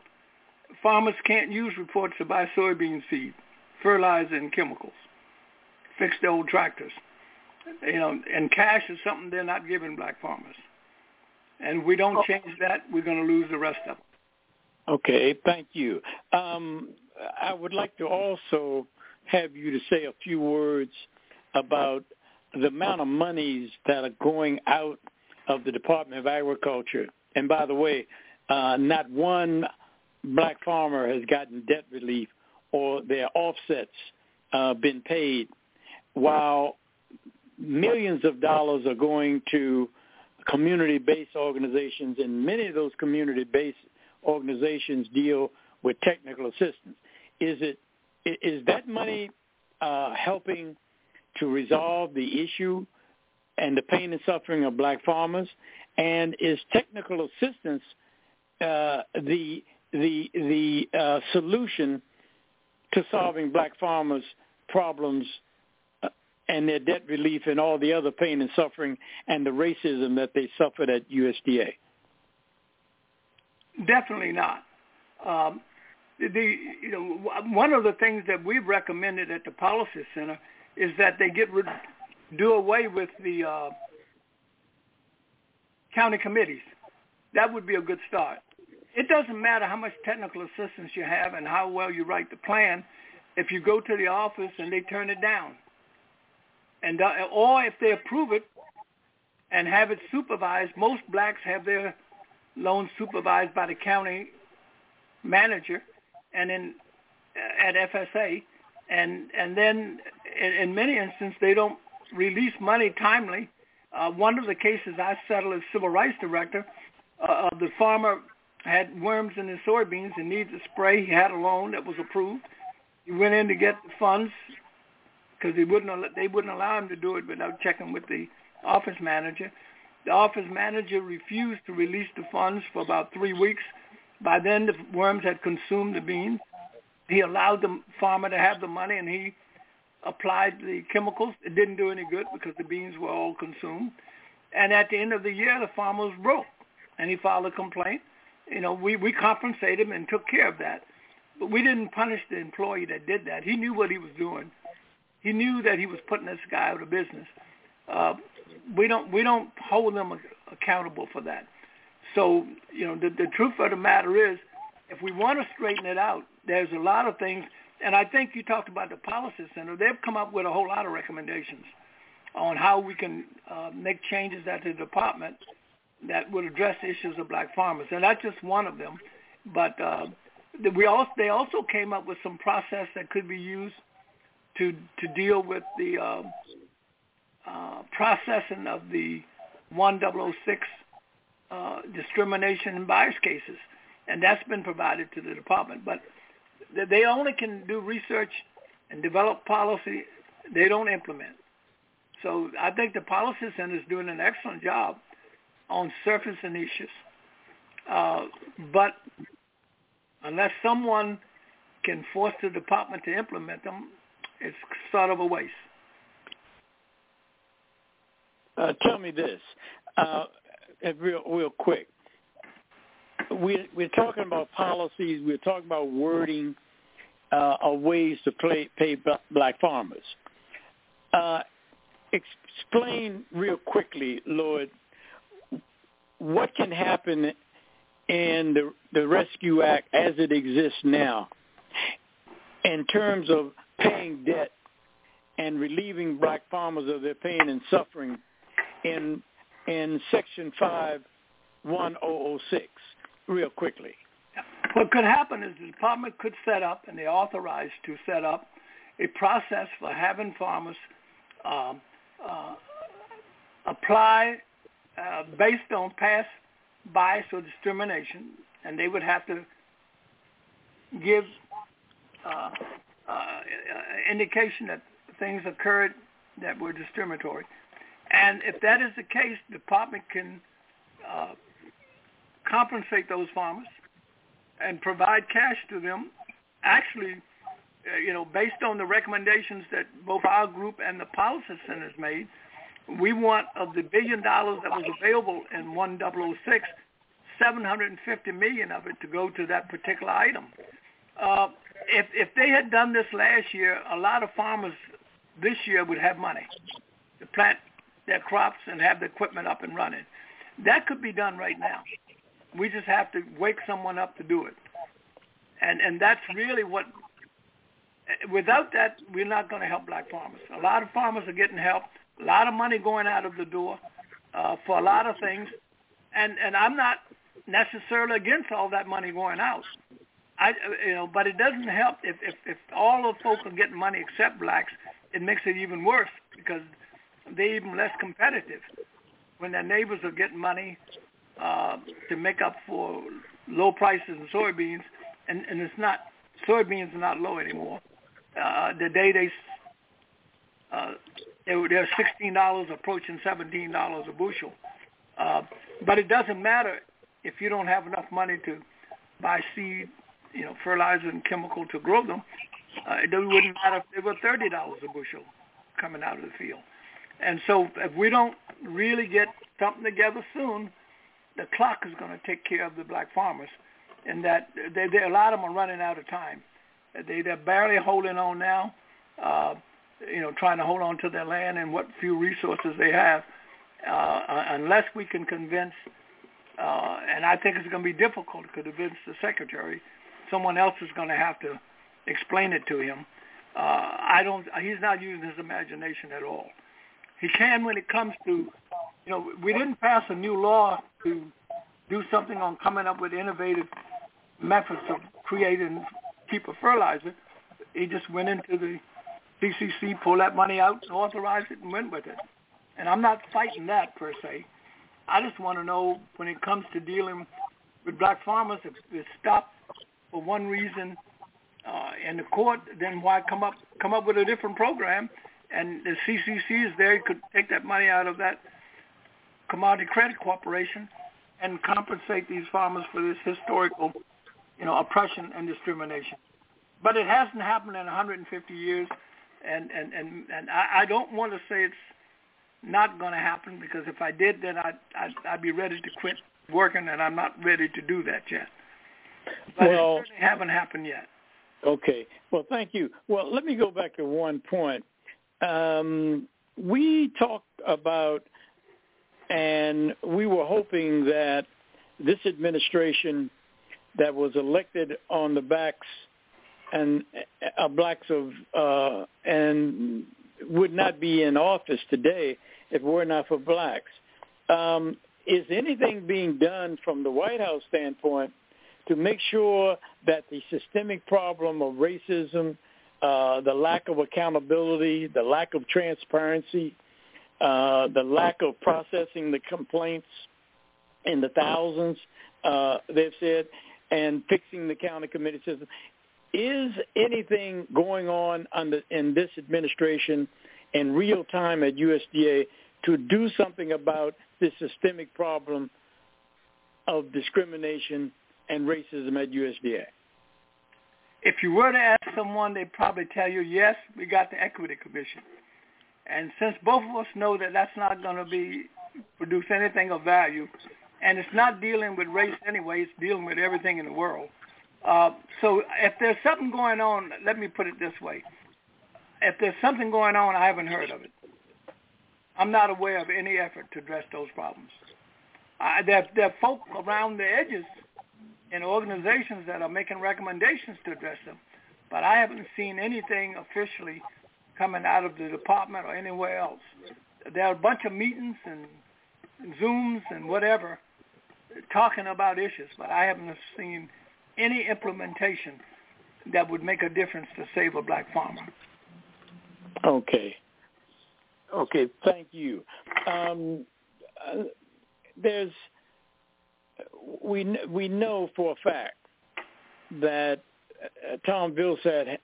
Farmers can't use reports to buy soybean seed, fertilizer, and chemicals. Fix their old tractors. You know, and cash is something they're not giving black farmers. And if we don't oh. change that, we're going to lose the rest of them. Okay, thank you. Um, I would like to also have you to say a few words about the amount of monies that are going out of the Department of Agriculture. And by the way, uh, not one black farmer has gotten debt relief or their offsets uh, been paid, while millions of dollars are going to community-based organizations, and many of those community-based organizations deal with technical assistance. Is it is that money uh, helping to resolve the issue and the pain and suffering of black farmers? And is technical assistance uh, the the the uh, solution to solving black farmers' problems and their debt relief and all the other pain and suffering and the racism that they suffered at USDA? Definitely not. Um, the you know one of the things that we've recommended at the Policy Center is that they get rid, do away with the uh, county committees. That would be a good start. It doesn't matter how much technical assistance you have and how well you write the plan if you go to the office and they turn it down. And uh, or if they approve it and have it supervised, most blacks have their loans supervised by the county manager and in uh, at FSA and and then in, in many instances they don't release money timely. Uh, one of the cases I settled as civil rights director, uh, the farmer had worms in his soybeans and needs a spray. He had a loan that was approved. He went in to get the funds because they wouldn't they wouldn't allow him to do it without checking with the office manager. The office manager refused to release the funds for about three weeks. By then, the worms had consumed the beans. He allowed the farmer to have the money, and he applied the chemicals. It didn't do any good because the beans were all consumed. And at the end of the year, the farmer was broke, and he filed a complaint. You know, we we compensated him and took care of that, but we didn't punish the employee that did that. He knew what he was doing. He knew that he was putting this guy out of business. Uh, we don't we don't hold them accountable for that. So you know, the the truth of the matter is, if we want to straighten it out, there's a lot of things and I think you talked about the Policy Center. They've come up with a whole lot of recommendations on how we can uh, make changes at the department that would address issues of black farmers. And that's just one of them. But uh, we also, they also came up with some process that could be used to to deal with the uh, uh, processing of the 1006 uh, discrimination and bias cases, and that's been provided to the department. But they only can do research and develop policy. They don't implement. So I think the Policy Center is doing an excellent job on surfacing issues. Uh, but unless someone can force the department to implement them, it's sort of a waste. Uh, tell me this, uh, real real quick we, we're talking about policies. We're talking about wording uh, of ways to play, pay black farmers. Uh, explain real quickly, Lloyd, what can happen in the, the Rescue Act as it exists now in terms of paying debt and relieving black farmers of their pain and suffering in in Section 51006 real quickly. What could happen is the department could set up, and they authorized to set up, a process for having farmers uh, uh, apply uh, based on past bias or discrimination, and they would have to give uh, indication that things occurred that were discriminatory. And if that is the case, the department can uh, compensate those farmers and provide cash to them. Actually, uh, you know, based on the recommendations that both our group and the policy centers made, we want of the billion dollars that was available in 1006, 750 million of it to go to that particular item. Uh, if if they had done this last year, a lot of farmers this year would have money to plant their crops and have the equipment up and running. That could be done right now. We just have to wake someone up to do it. And and that's really what without that we're not going to help black farmers. A lot of farmers are getting help, a lot of money going out of the door uh, for a lot of things. And and I'm not necessarily against all that money going out. I you know, but it doesn't help if if, if all the folks are getting money except blacks. It makes it even worse because they're even less competitive when their neighbors are getting money uh, to make up for low prices in soybeans, and, and it's not soybeans are not low anymore. Uh, the day they uh, they were they're sixteen dollars approaching seventeen dollars a bushel, uh, but it doesn't matter if you don't have enough money to buy seed, you know, fertilizer and chemical to grow them. Uh, it wouldn't matter if they were thirty dollars a bushel coming out of the field. And so if we don't really get something together soon, the clock is going to take care of the black farmers. And that they, they, a lot of them are running out of time. They, they're barely holding on now, uh, you know, trying to hold on to their land and what few resources they have. Uh, unless we can convince, uh, and I think it's going to be difficult to convince the secretary, someone else is going to have to explain it to him. Uh, I don't. He's not using his imagination at all. He can when it comes to, you know, we didn't pass a new law to do something on coming up with innovative methods of creating cheaper fertilizer. He just went into the CCC, pulled that money out, authorized it, and went with it. And I'm not fighting that per se. I just want to know when it comes to dealing with black farmers, if it's stopped for one reason uh, in the court, then why come up come up with a different program and the CCC is there. Could take that money out of that commodity credit corporation and compensate these farmers for this historical, you know, oppression and discrimination. But it hasn't happened in 150 years, and and and, and I, I don't want to say it's not going to happen because if I did, then I'd, I'd I'd be ready to quit working, and I'm not ready to do that yet. But well, it certainly haven't happened yet. Okay. Well, thank you. Well, let me go back to one point um, we talked about, and we were hoping that this administration that was elected on the backs and uh, blacks of uh, and would not be in office today if it were not for blacks. Um, is anything being done from the White House standpoint to make sure that the systemic problem of racism uh, the lack of accountability, the lack of transparency, uh, the lack of processing the complaints in the thousands, uh, they've said, and fixing the county committee system. Is anything going on under, in this administration in real time at USDA to do something about this systemic problem of discrimination and racism at USDA? If you were to ask someone, they'd probably tell you, yes, we got the Equity Commission. And since both of us know that that's not going to be produce anything of value, and it's not dealing with race anyway, it's dealing with everything in the world. Uh, so if there's something going on, let me put it this way. If there's something going on, I haven't heard of it. I'm not aware of any effort to address those problems. Uh, there, there are folk around the edges and organizations that are making recommendations to address them. But I haven't seen anything officially coming out of the department or anywhere else. There are a bunch of meetings and Zooms and whatever talking about issues, but I haven't seen any implementation that would make a difference to save a black farmer. Okay. Okay, thank you. um, uh, there's we we know for a fact that uh, Tom Vilsack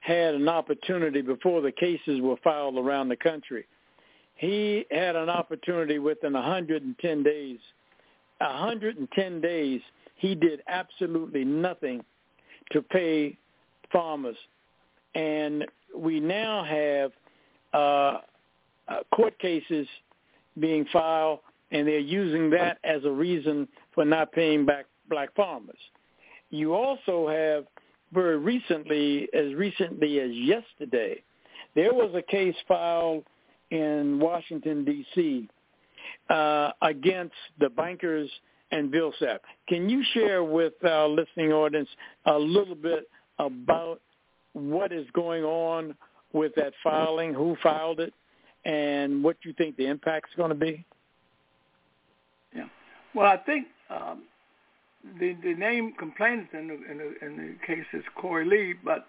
had an opportunity before the cases were filed around the country. He had an opportunity within 110 days. 110 days, he did absolutely nothing to pay farmers. And we now have uh, uh, court cases being filed, and they're using that as a reason for not paying back black farmers. You also have very recently, as recently as yesterday, there was a case filed in Washington, D.C. Uh, against the bankers and Vilsack. Can you share with our listening audience a little bit about what is going on with that filing, who filed it, and what you think the impact is going to be? Well, I think um, the the name complainant in the, in the in the case is Corey Lee, but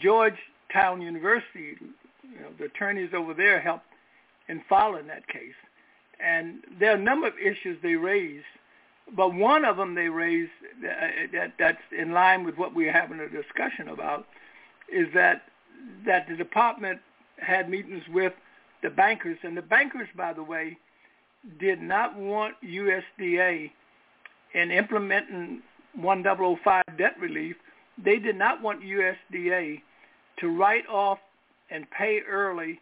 Georgetown University, you know, the attorneys over there helped in filing that case, and there are a number of issues they raised, but one of them they raised that, that that's in line with what we're having a discussion about, is that that the department had meetings with the bankers, and the bankers, by the way, did not want USDA in implementing 1005 debt relief, they did not want USDA to write off and pay early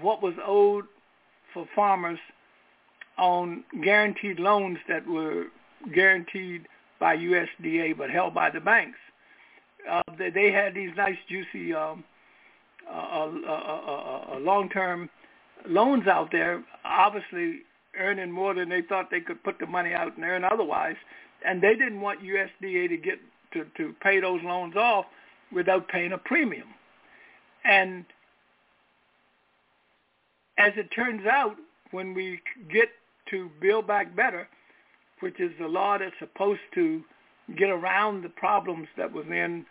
what was owed for farmers on guaranteed loans that were guaranteed by USDA but held by the banks. Uh, they, had these nice, juicy um, uh, uh, uh, uh long-term loans out there, obviously earning more than they thought they could put the money out and earn otherwise, and they didn't want USDA to get to, to pay those loans off without paying a premium. And as it turns out, when we get to Build Back Better, which is the law that's supposed to get around the problems that was in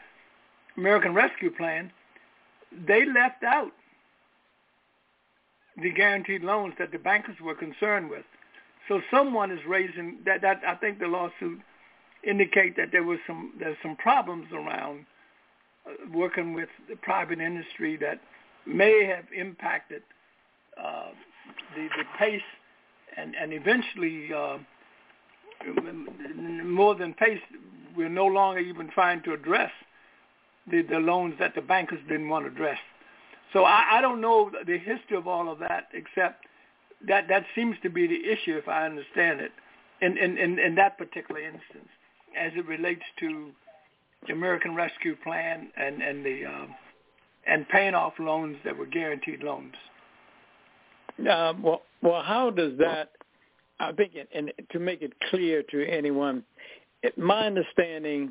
American Rescue Plan, they left out the guaranteed loans that the bankers were concerned with. So someone is raising that. That I think the lawsuit indicate that there was some there's some problems around uh, working with the private industry that may have impacted uh, the the pace and and eventually uh, more than pace we're no longer even trying to address the the loans that the bankers didn't want to address. So I, I don't know the history of all of that, except that that seems to be the issue, if I understand it, in in, in, in that particular instance, as it relates to the American Rescue Plan and and the um, and paying off loans that were guaranteed loans. Well, well, how does that? I think, and to make it clear to anyone, it, my understanding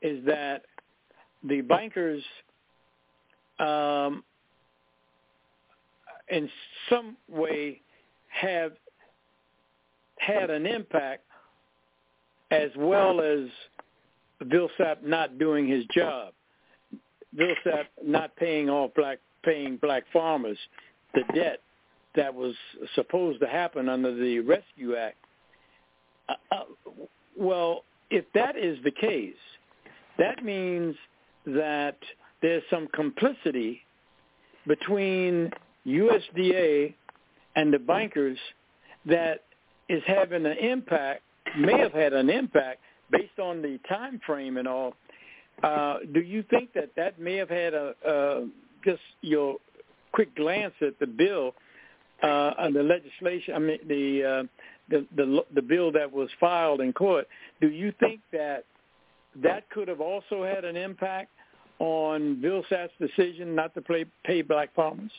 is that the bankers um, in some way have had an impact as well as Vilsack not doing his job. Vilsack not paying off black paying black farmers the debt that was supposed to happen under the Rescue Act. Uh, uh, well, if that is the case, that means that there's some complicity between USDA and the bankers that is having an impact, may have had an impact based on the time frame and all. Uh, do you think that that may have had a just your quick glance at the bill uh, and the legislation? I mean, the, uh, the the the bill that was filed in court. Do you think that that could have also had an impact on Vilsack's decision not to pay, pay black farmers?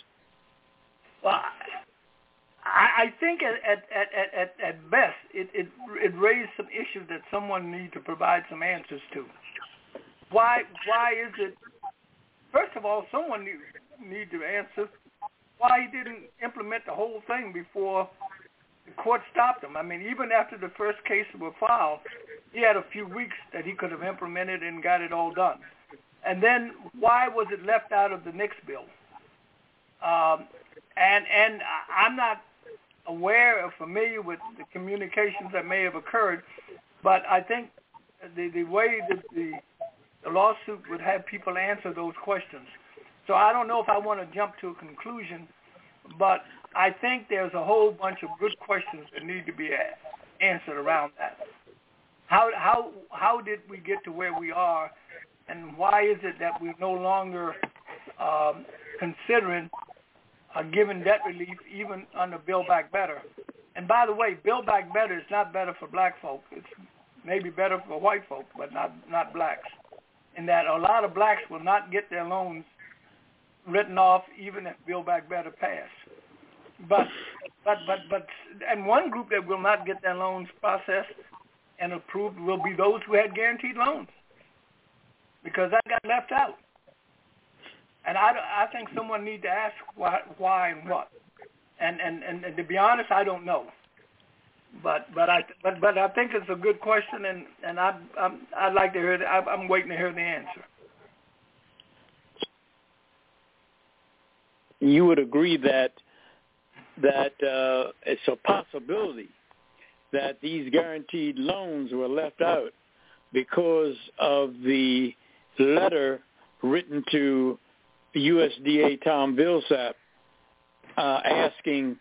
Well, I, I think at, at, at, at, at best it, it, it raised some issues that someone needs to provide some answers to. Why, why is it, first of all, someone need, need to answer why he didn't implement the whole thing before the court stopped him. I mean, even after the first case was filed, he had a few weeks that he could have implemented and got it all done. And then why was it left out of the next bill? Um, and and I'm not aware or familiar with the communications that may have occurred, but I think the the way that the the lawsuit would have people answer those questions. So I don't know if I want to jump to a conclusion, but I think there's a whole bunch of good questions that need to be answered around that. How how how did we get to where we are, and why is it that we're no longer um, considering uh, giving debt relief even under Build Back Better? And by the way, Build Back Better is not better for black folk. It's maybe better for white folk, but not not blacks. In that a lot of blacks will not get their loans written off even if Build Back Better pass. But but but but and one group that will not get their loans processed and approved will be those who had guaranteed loans because that got left out. And I, I think someone need to ask why, why and what. And, and and and to be honest, I don't know. But but I but but I think it's a good question, and and I I'm, I'd like to hear. The, I'm waiting to hear the answer. You would agree that that uh, it's a possibility that these guaranteed loans were left out because of the letter written to USDA Tom Vilsack uh, asking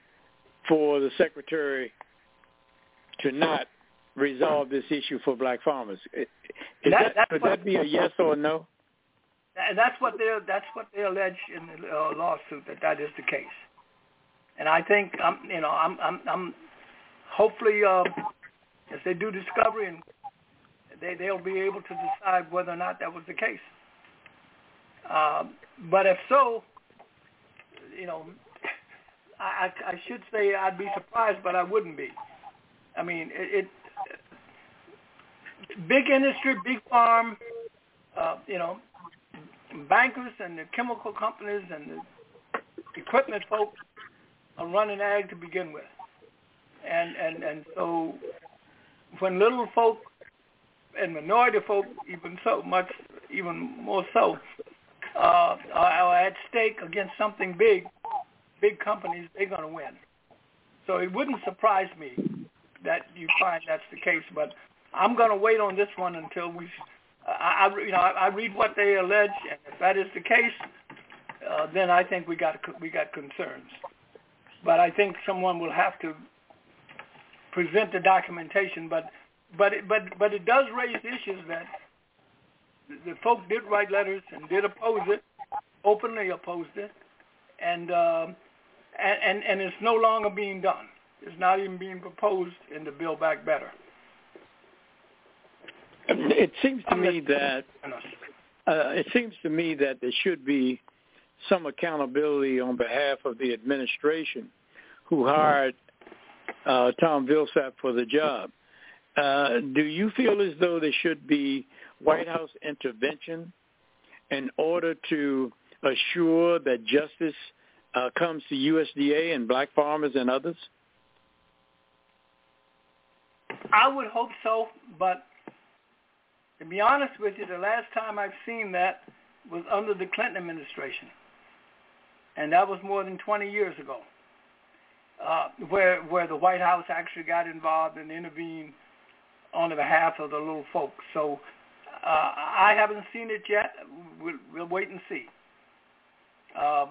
for the secretary to not resolve this issue for black farmers. Is that, that, could that be a yes or a no? And that's what they that's what they allege in the uh, lawsuit that that is the case. And I think I'm you know I'm I'm, I'm hopefully uh, if they do discovery and they they'll be able to decide whether or not that was the case. Uh, but if so, you know, I, I should say I'd be surprised, but I wouldn't be. I mean, it, it big industry, big farm, uh, you know, bankers and the chemical companies and the equipment folks are running ag to begin with. And, and, and so when little folk and minority folk even so much, even more so, uh, are at stake against something big, big companies, they're going to win. So it wouldn't surprise me that you find that's the case. But I'm going to wait on this one until we, I, I you know, I, I read what they allege, and if that is the case, uh, then I think we got we got concerns. But I think someone will have to present the documentation. But but it, but but it does raise issues that the folk did write letters and did oppose it, openly opposed it, and um, and, and and it's no longer being done. It's not even being proposed in the Build Back Better. It seems to me that uh, it seems to me that there should be some accountability on behalf of the administration who hired uh, Tom Vilsack for the job. Uh, do you feel as though there should be White House intervention in order to assure that justice uh, comes to USDA and black farmers and others? I would hope so, but to be honest with you, the last time I've seen that was under the Clinton administration, and that was more than 20 years ago, uh, where where the White House actually got involved and intervened on the behalf of the little folks. So uh, I haven't seen it yet. We'll, we'll wait and see. Um,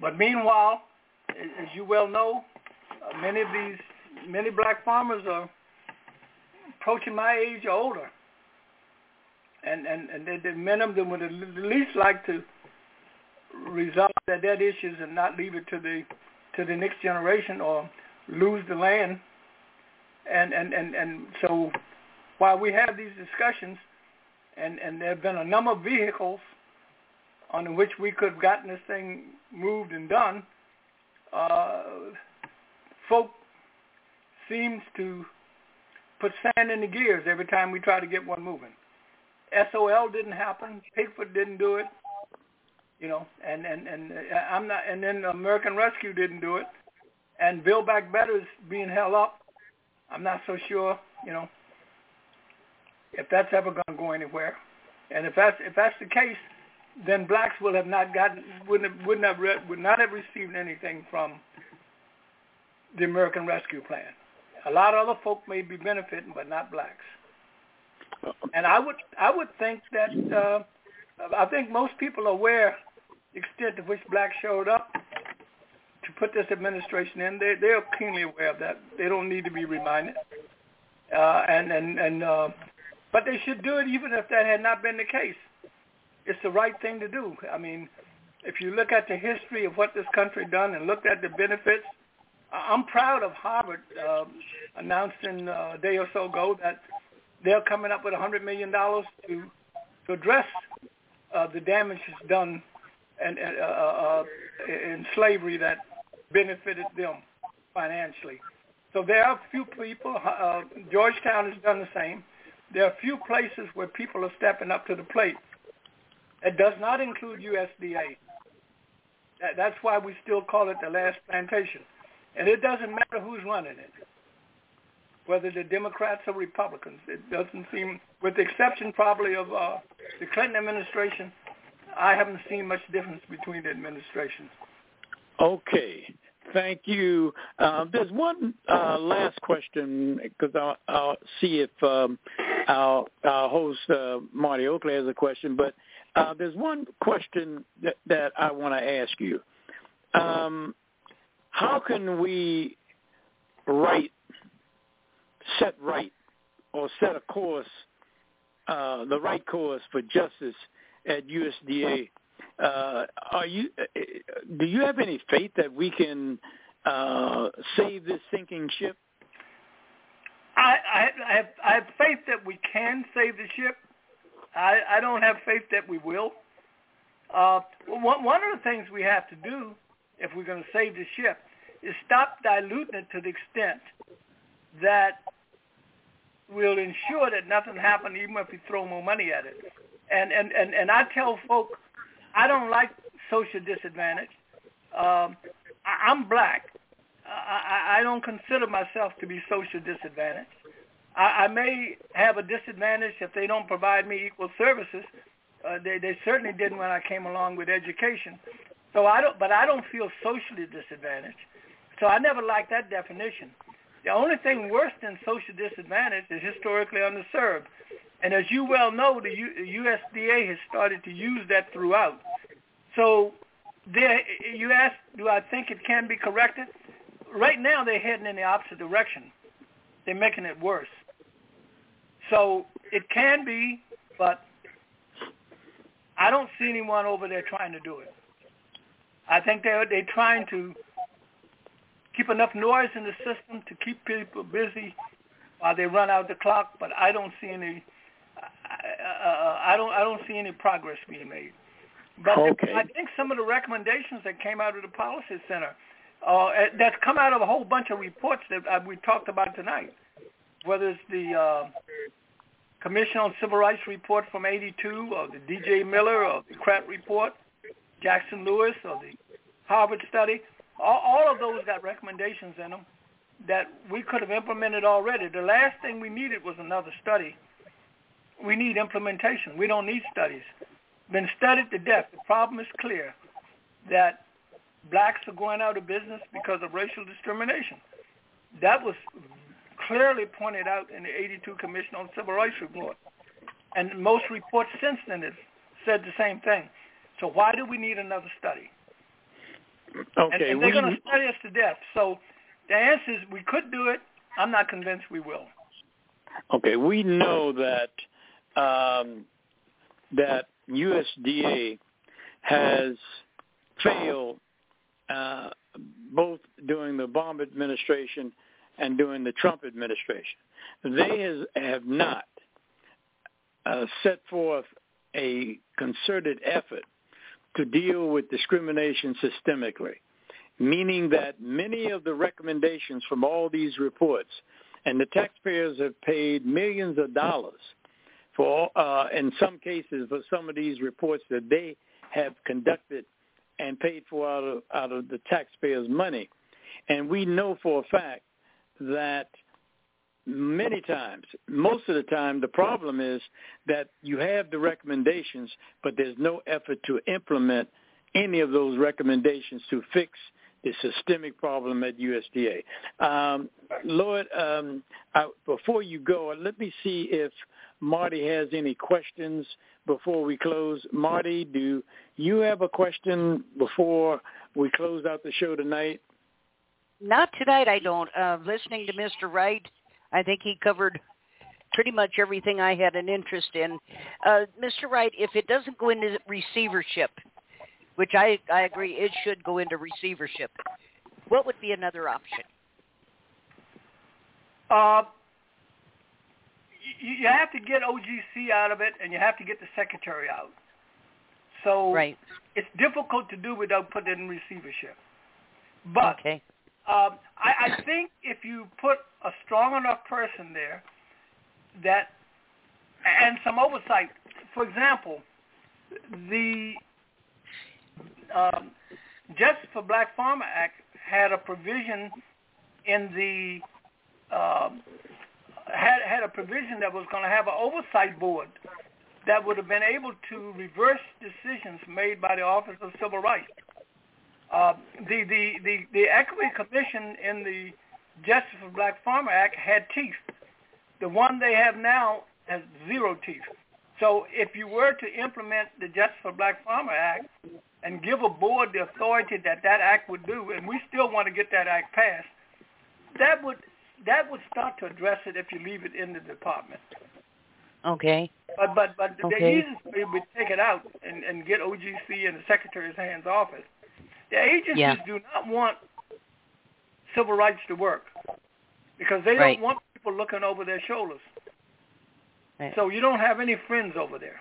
but meanwhile, as you well know, uh, many of these many black farmers are approaching my age or older, and and and they, many of them would at least like to resolve their debt issues and not leave it to the to the next generation or lose the land. And and and and so while we have these discussions, and and there have been a number of vehicles on which we could have gotten this thing moved and done, uh, folk seems to put sand in the gears every time we try to get one moving. SOL didn't happen. Pigford didn't do it. You know, and and and uh, I'm not. And then American Rescue didn't do it. And Build Back Better is being held up. I'm not so sure. You know, if that's ever going to go anywhere. And if that's if that's the case, then blacks would have not gotten wouldn't have, wouldn't have re- would not have received anything from the American Rescue Plan. A lot of other folk may be benefiting, but not blacks. And I would I would think that uh, I think most people are aware the extent to which blacks showed up to put this administration in. They they are keenly aware of that. They don't need to be reminded. Uh, and and and uh, but they should do it even if that had not been the case. It's the right thing to do. I mean, if you look at the history of what this country done and looked at the benefits, I'm proud of Harvard uh, announcing uh, a day or so ago that they're coming up with $100 million to to address uh, the damages done and uh, uh, in slavery that benefited them financially. So there are a few people. Uh, Georgetown has done the same. There are a few places where people are stepping up to the plate. It does not include USDA. That, that's why we still call it the last plantation. And it doesn't matter who's running it, whether the Democrats or Republicans. It doesn't seem, with the exception probably of uh, the Clinton administration, I haven't seen much difference between the administrations. Okay. Thank you. Uh, there's one uh, last question because I'll, I'll, see if um, our, our, host uh, Marty Oakley has a question. But uh, there's one question that, that I want to ask you. Um, how can we right, set right, or set a course, uh, the right course for justice at USDA? Uh, are you? Uh, do you have any faith that we can uh, save this sinking ship? I, I, I, have, I have faith that we can save the ship. I, I don't have faith that we will. Uh, one, one of the things we have to do if we're going to save the ship is stop diluting it to the extent that will ensure that nothing happens even if we throw more money at it. And and and, and I tell folk, I don't like social disadvantage. Um, I, I'm black. I, I don't consider myself to be social disadvantaged. I, I may have a disadvantage if they don't provide me equal services. Uh, they, they certainly didn't when I came along with education. So I don't, but I don't feel socially disadvantaged. So I never liked that definition. The only thing worse than social disadvantage is historically underserved. And as you well know, the U- USDA has started to use that throughout. So there, you ask, do I think it can be corrected? Right now, they're heading in the opposite direction. They're making it worse. So it can be, but I don't see anyone over there trying to do it. I think they're they're trying to keep enough noise in the system to keep people busy while they run out the clock. But I don't see any. Uh, uh, I don't. I don't see any progress being made. But okay. I think some of the recommendations that came out of the policy center, uh, that's come out of a whole bunch of reports that uh, we talked about tonight, whether it's the uh, Commission on Civil Rights report from '82, or the D.J. Miller, or the CRAT report, Jackson Lewis, or the Harvard study. All, all of those got recommendations in them that we could have implemented already. The last thing we needed was another study. We need implementation. We don't need studies. Been studied to death. The problem is clear that blacks are going out of business because of racial discrimination. That was clearly pointed out in the 82 Commission on Civil Rights report. And most reports since then have said the same thing. So why do we need another study? Okay. And, and they're going to study us to death. So the answer is we could do it. I'm not convinced we will. Okay. We know that um, that USDA has failed uh, both during the Obama administration and during the Trump administration. They has, have not uh, set forth a concerted effort to deal with discrimination systemically, meaning that many of the recommendations from all these reports, and the taxpayers have paid millions of dollars for, uh, in some cases, for some of these reports that they have conducted and paid for out of, out of the taxpayers' money. And we know for a fact that many times, most of the time, the problem is that you have the recommendations, but there's no effort to implement any of those recommendations to fix the systemic problem at USDA. Um, um, I, before you go, let me see if Marty has any questions before we close. Marty, do you have a question before we close out the show tonight? Not tonight, I don't. Uh, listening to Mr. Wright, I think he covered pretty much everything I had an interest in. Uh, Mr. Wright, if it doesn't go into receivership, which I, I agree it should go into receivership, what would be another option? Uh, you, you have to get OGC out of it, and you have to get the secretary out. So right. it's difficult to do without putting it in receivership. But okay. um, I, I think if you put a strong enough person there that and some oversight, for example, the um, Justice for Black Farmer Act had a provision in the um, had had a provision that was going to have an oversight board that would have been able to reverse decisions made by the Office of Civil Rights. Uh, the, the, the, the Equity Commission in the Justice for Black Farmer Act had teeth. The one they have now has zero teeth. So if you were to implement the Justice for Black Farmer Act and give a board the authority that that act would do, and we still want to get that act passed, that would that would start to address it if you leave it in the department. Okay. But but but okay. the way would take it out and, and get OGC and the Secretary's hands off it. The agencies yeah. do not want civil rights to work because they right. don't want people looking over their shoulders. Right. So you don't have any friends over there.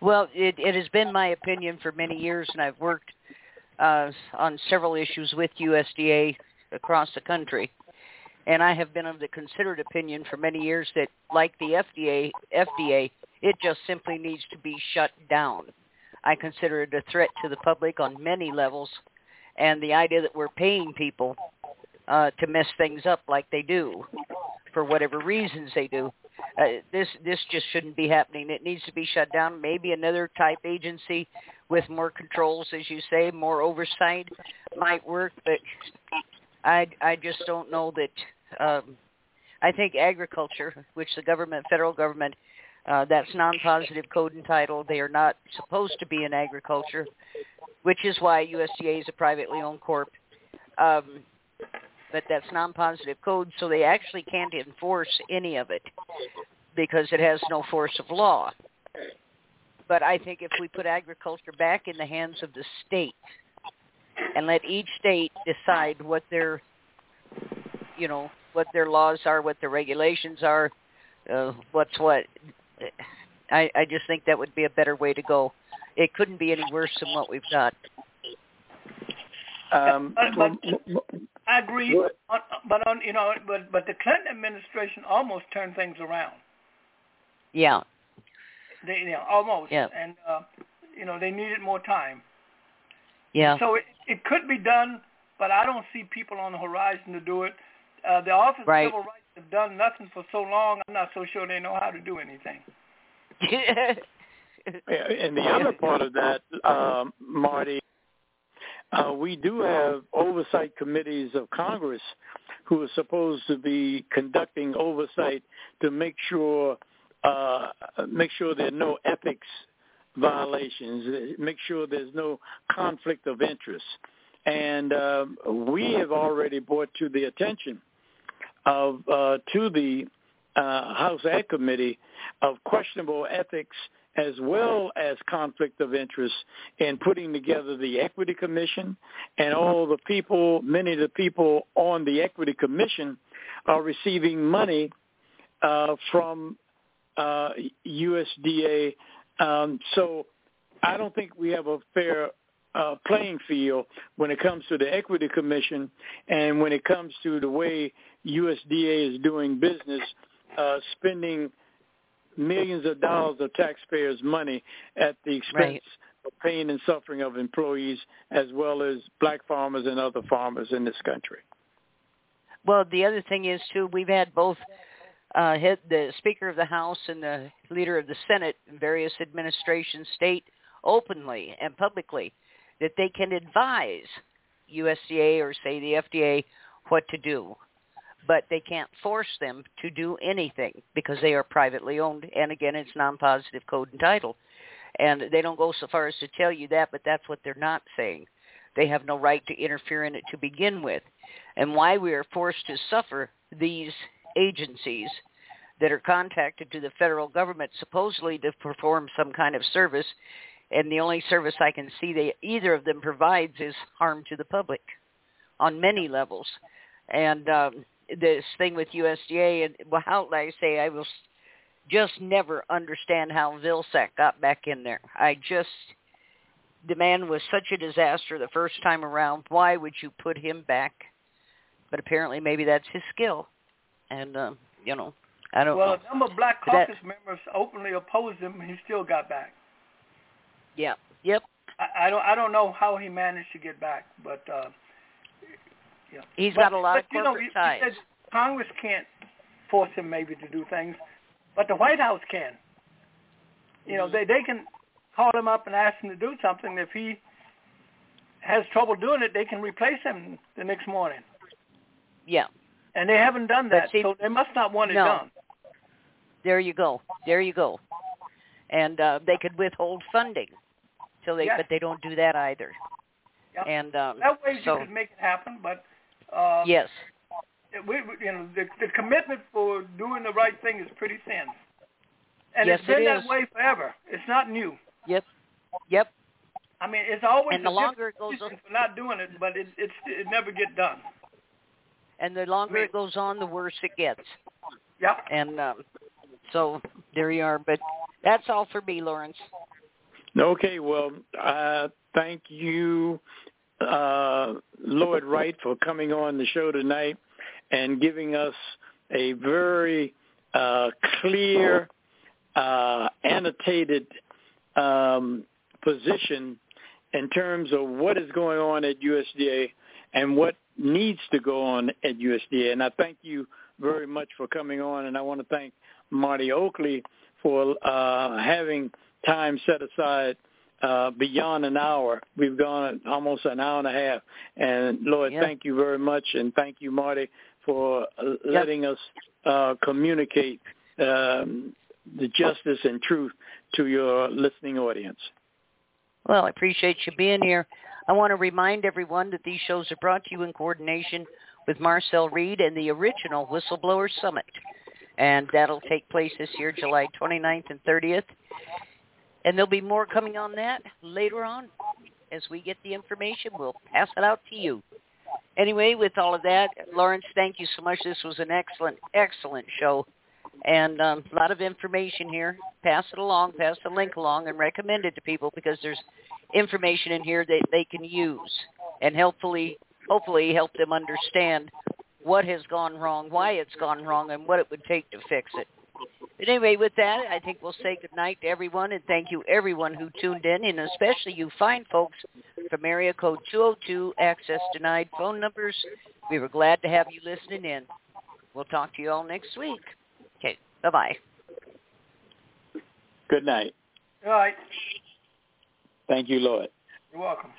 Well, it, it has been my opinion for many years, and I've worked uh, on several issues with USDA across the country. And I have been of the considered opinion for many years that, like the FDA, FDA, it just simply needs to be shut down. I consider it a threat to the public on many levels, and the idea that we're paying people uh, to mess things up like they do, for whatever reasons they do, uh, this this just shouldn't be happening. It needs to be shut down. Maybe another type agency with more controls, as you say, more oversight might work, but I I just don't know that. Um, I think agriculture, which the government, federal government, uh, that's non-positive code entitled. They are not supposed to be in agriculture, which is why USDA is a privately owned corp. Um, but that's non-positive code, so they actually can't enforce any of it because it has no force of law. But I think if we put agriculture back in the hands of the state and let each state decide what their, you know, what their laws are, what their regulations are, uh, what's what, I, I just think that would be a better way to go. It couldn't be any worse than what we've got. Um, but, but, I agree, on, but on you know, but but the Clinton administration almost turned things around. Yeah. They you know almost. Yeah. And uh, you know they needed more time. Yeah. So it, it could be done, but I don't see people on the horizon to do it. Uh, the Office right. of Civil Rights have done nothing for so long. I'm not so sure they know how to do anything. yeah, and the other part of that, um, Marty, uh, we do have oversight committees of Congress who are supposed to be conducting oversight to make sure uh, make sure there are no ethics violations, make sure there's no conflict of interest. And uh, we have already brought to the attention of uh, to the uh, House Ag Committee of questionable ethics as well as conflict of interest in putting together the Equity Commission and all the people, many of the people on the Equity Commission are receiving money uh, from uh, USDA. Um, so I don't think we have a fair uh, playing field when it comes to the Equity Commission and when it comes to the way USDA is doing business, uh, spending millions of dollars of taxpayers' money at the expense right. of pain and suffering of employees as well as black farmers and other farmers in this country. Well, the other thing is too, we've had both uh, head, the Speaker of the House and the Leader of the Senate in various administrations state openly and publicly that they can advise USDA or say the FDA what to do, but they can't force them to do anything because they are privately owned, and again, it's non-positive code and title. And they don't go so far as to tell you that, but that's what they're not saying. They have no right to interfere in it to begin with. And why we are forced to suffer these agencies that are contacted to the federal government supposedly to perform some kind of service and the only service I can see either of them provides is harm to the public on many levels. And um, this thing with USDA and well, how like I say I will just never understand how Vilsack got back in there. I just the man was such a disaster the first time around. Why would you put him back? But apparently, maybe that's his skill, and uh, you know, I don't. Well, know. a number of Black Caucus that, members openly opposed him, and he still got back. Yeah. Yep. I, I don't. I don't know how he managed to get back, but uh, yeah. He's but, got a lot but, of corporate you know, ties. Said Congress can't force him maybe to do things, but the White House can. You know, mm-hmm. they they can call him up and ask him to do something. If he has trouble doing it, they can replace him the next morning. Yeah. And they haven't done that, see, so they must not want it no. done. There you go. There you go. And uh, they could withhold funding till they, yes. but they don't do that either. Yep. And um, that way so, you could make it happen, but uh, yes, we, you know, the, the commitment for doing the right thing is pretty thin. And yes, it's been it that is. way forever. It's not new. Yep. Yep. I mean, it's always And the longer it different goes reason for not doing it, but it it's it never get done. And the longer it goes on, the worse it gets. Yep. And um, so there you are. But that's all for me, Lawrence. Okay, well, uh, thank you, uh, Lloyd Wright, for coming on the show tonight and giving us a very uh, clear, uh, annotated um, position in terms of what is going on at USDA and what needs to go on at USDA. And I thank you very much for coming on, and I want to thank Marty Oakley for uh, having time set aside uh, beyond an hour. We've gone almost an hour and a half. And Lord, yeah. thank you very much, and thank you, Marty, for uh, letting us uh, communicate um, the justice and truth to your listening audience. Well, I appreciate you being here. I want to remind everyone that these shows are brought to you in coordination with Marcel Reid and the original Whistleblower Summit. And that'll take place this year, July 29th and 30th. And there'll be more coming on that later on. As we get the information, we'll pass it out to you. Anyway, with all of that, Lawrence, thank you so much. This was an excellent, excellent show. And um, a lot of information here. Pass it along, pass the link along, and recommend it to people because there's information in here that they can use and hopefully, hopefully help them understand what has gone wrong, why it's gone wrong, and what it would take to fix it. But anyway, with that, I think we'll say good night to everyone, and thank you everyone who tuned in, and especially you fine folks from area code 202 access denied phone numbers. We were glad to have you listening in. We'll talk to you all next week. Okay, bye-bye. Good night. All right. Thank you, Lloyd. You're welcome.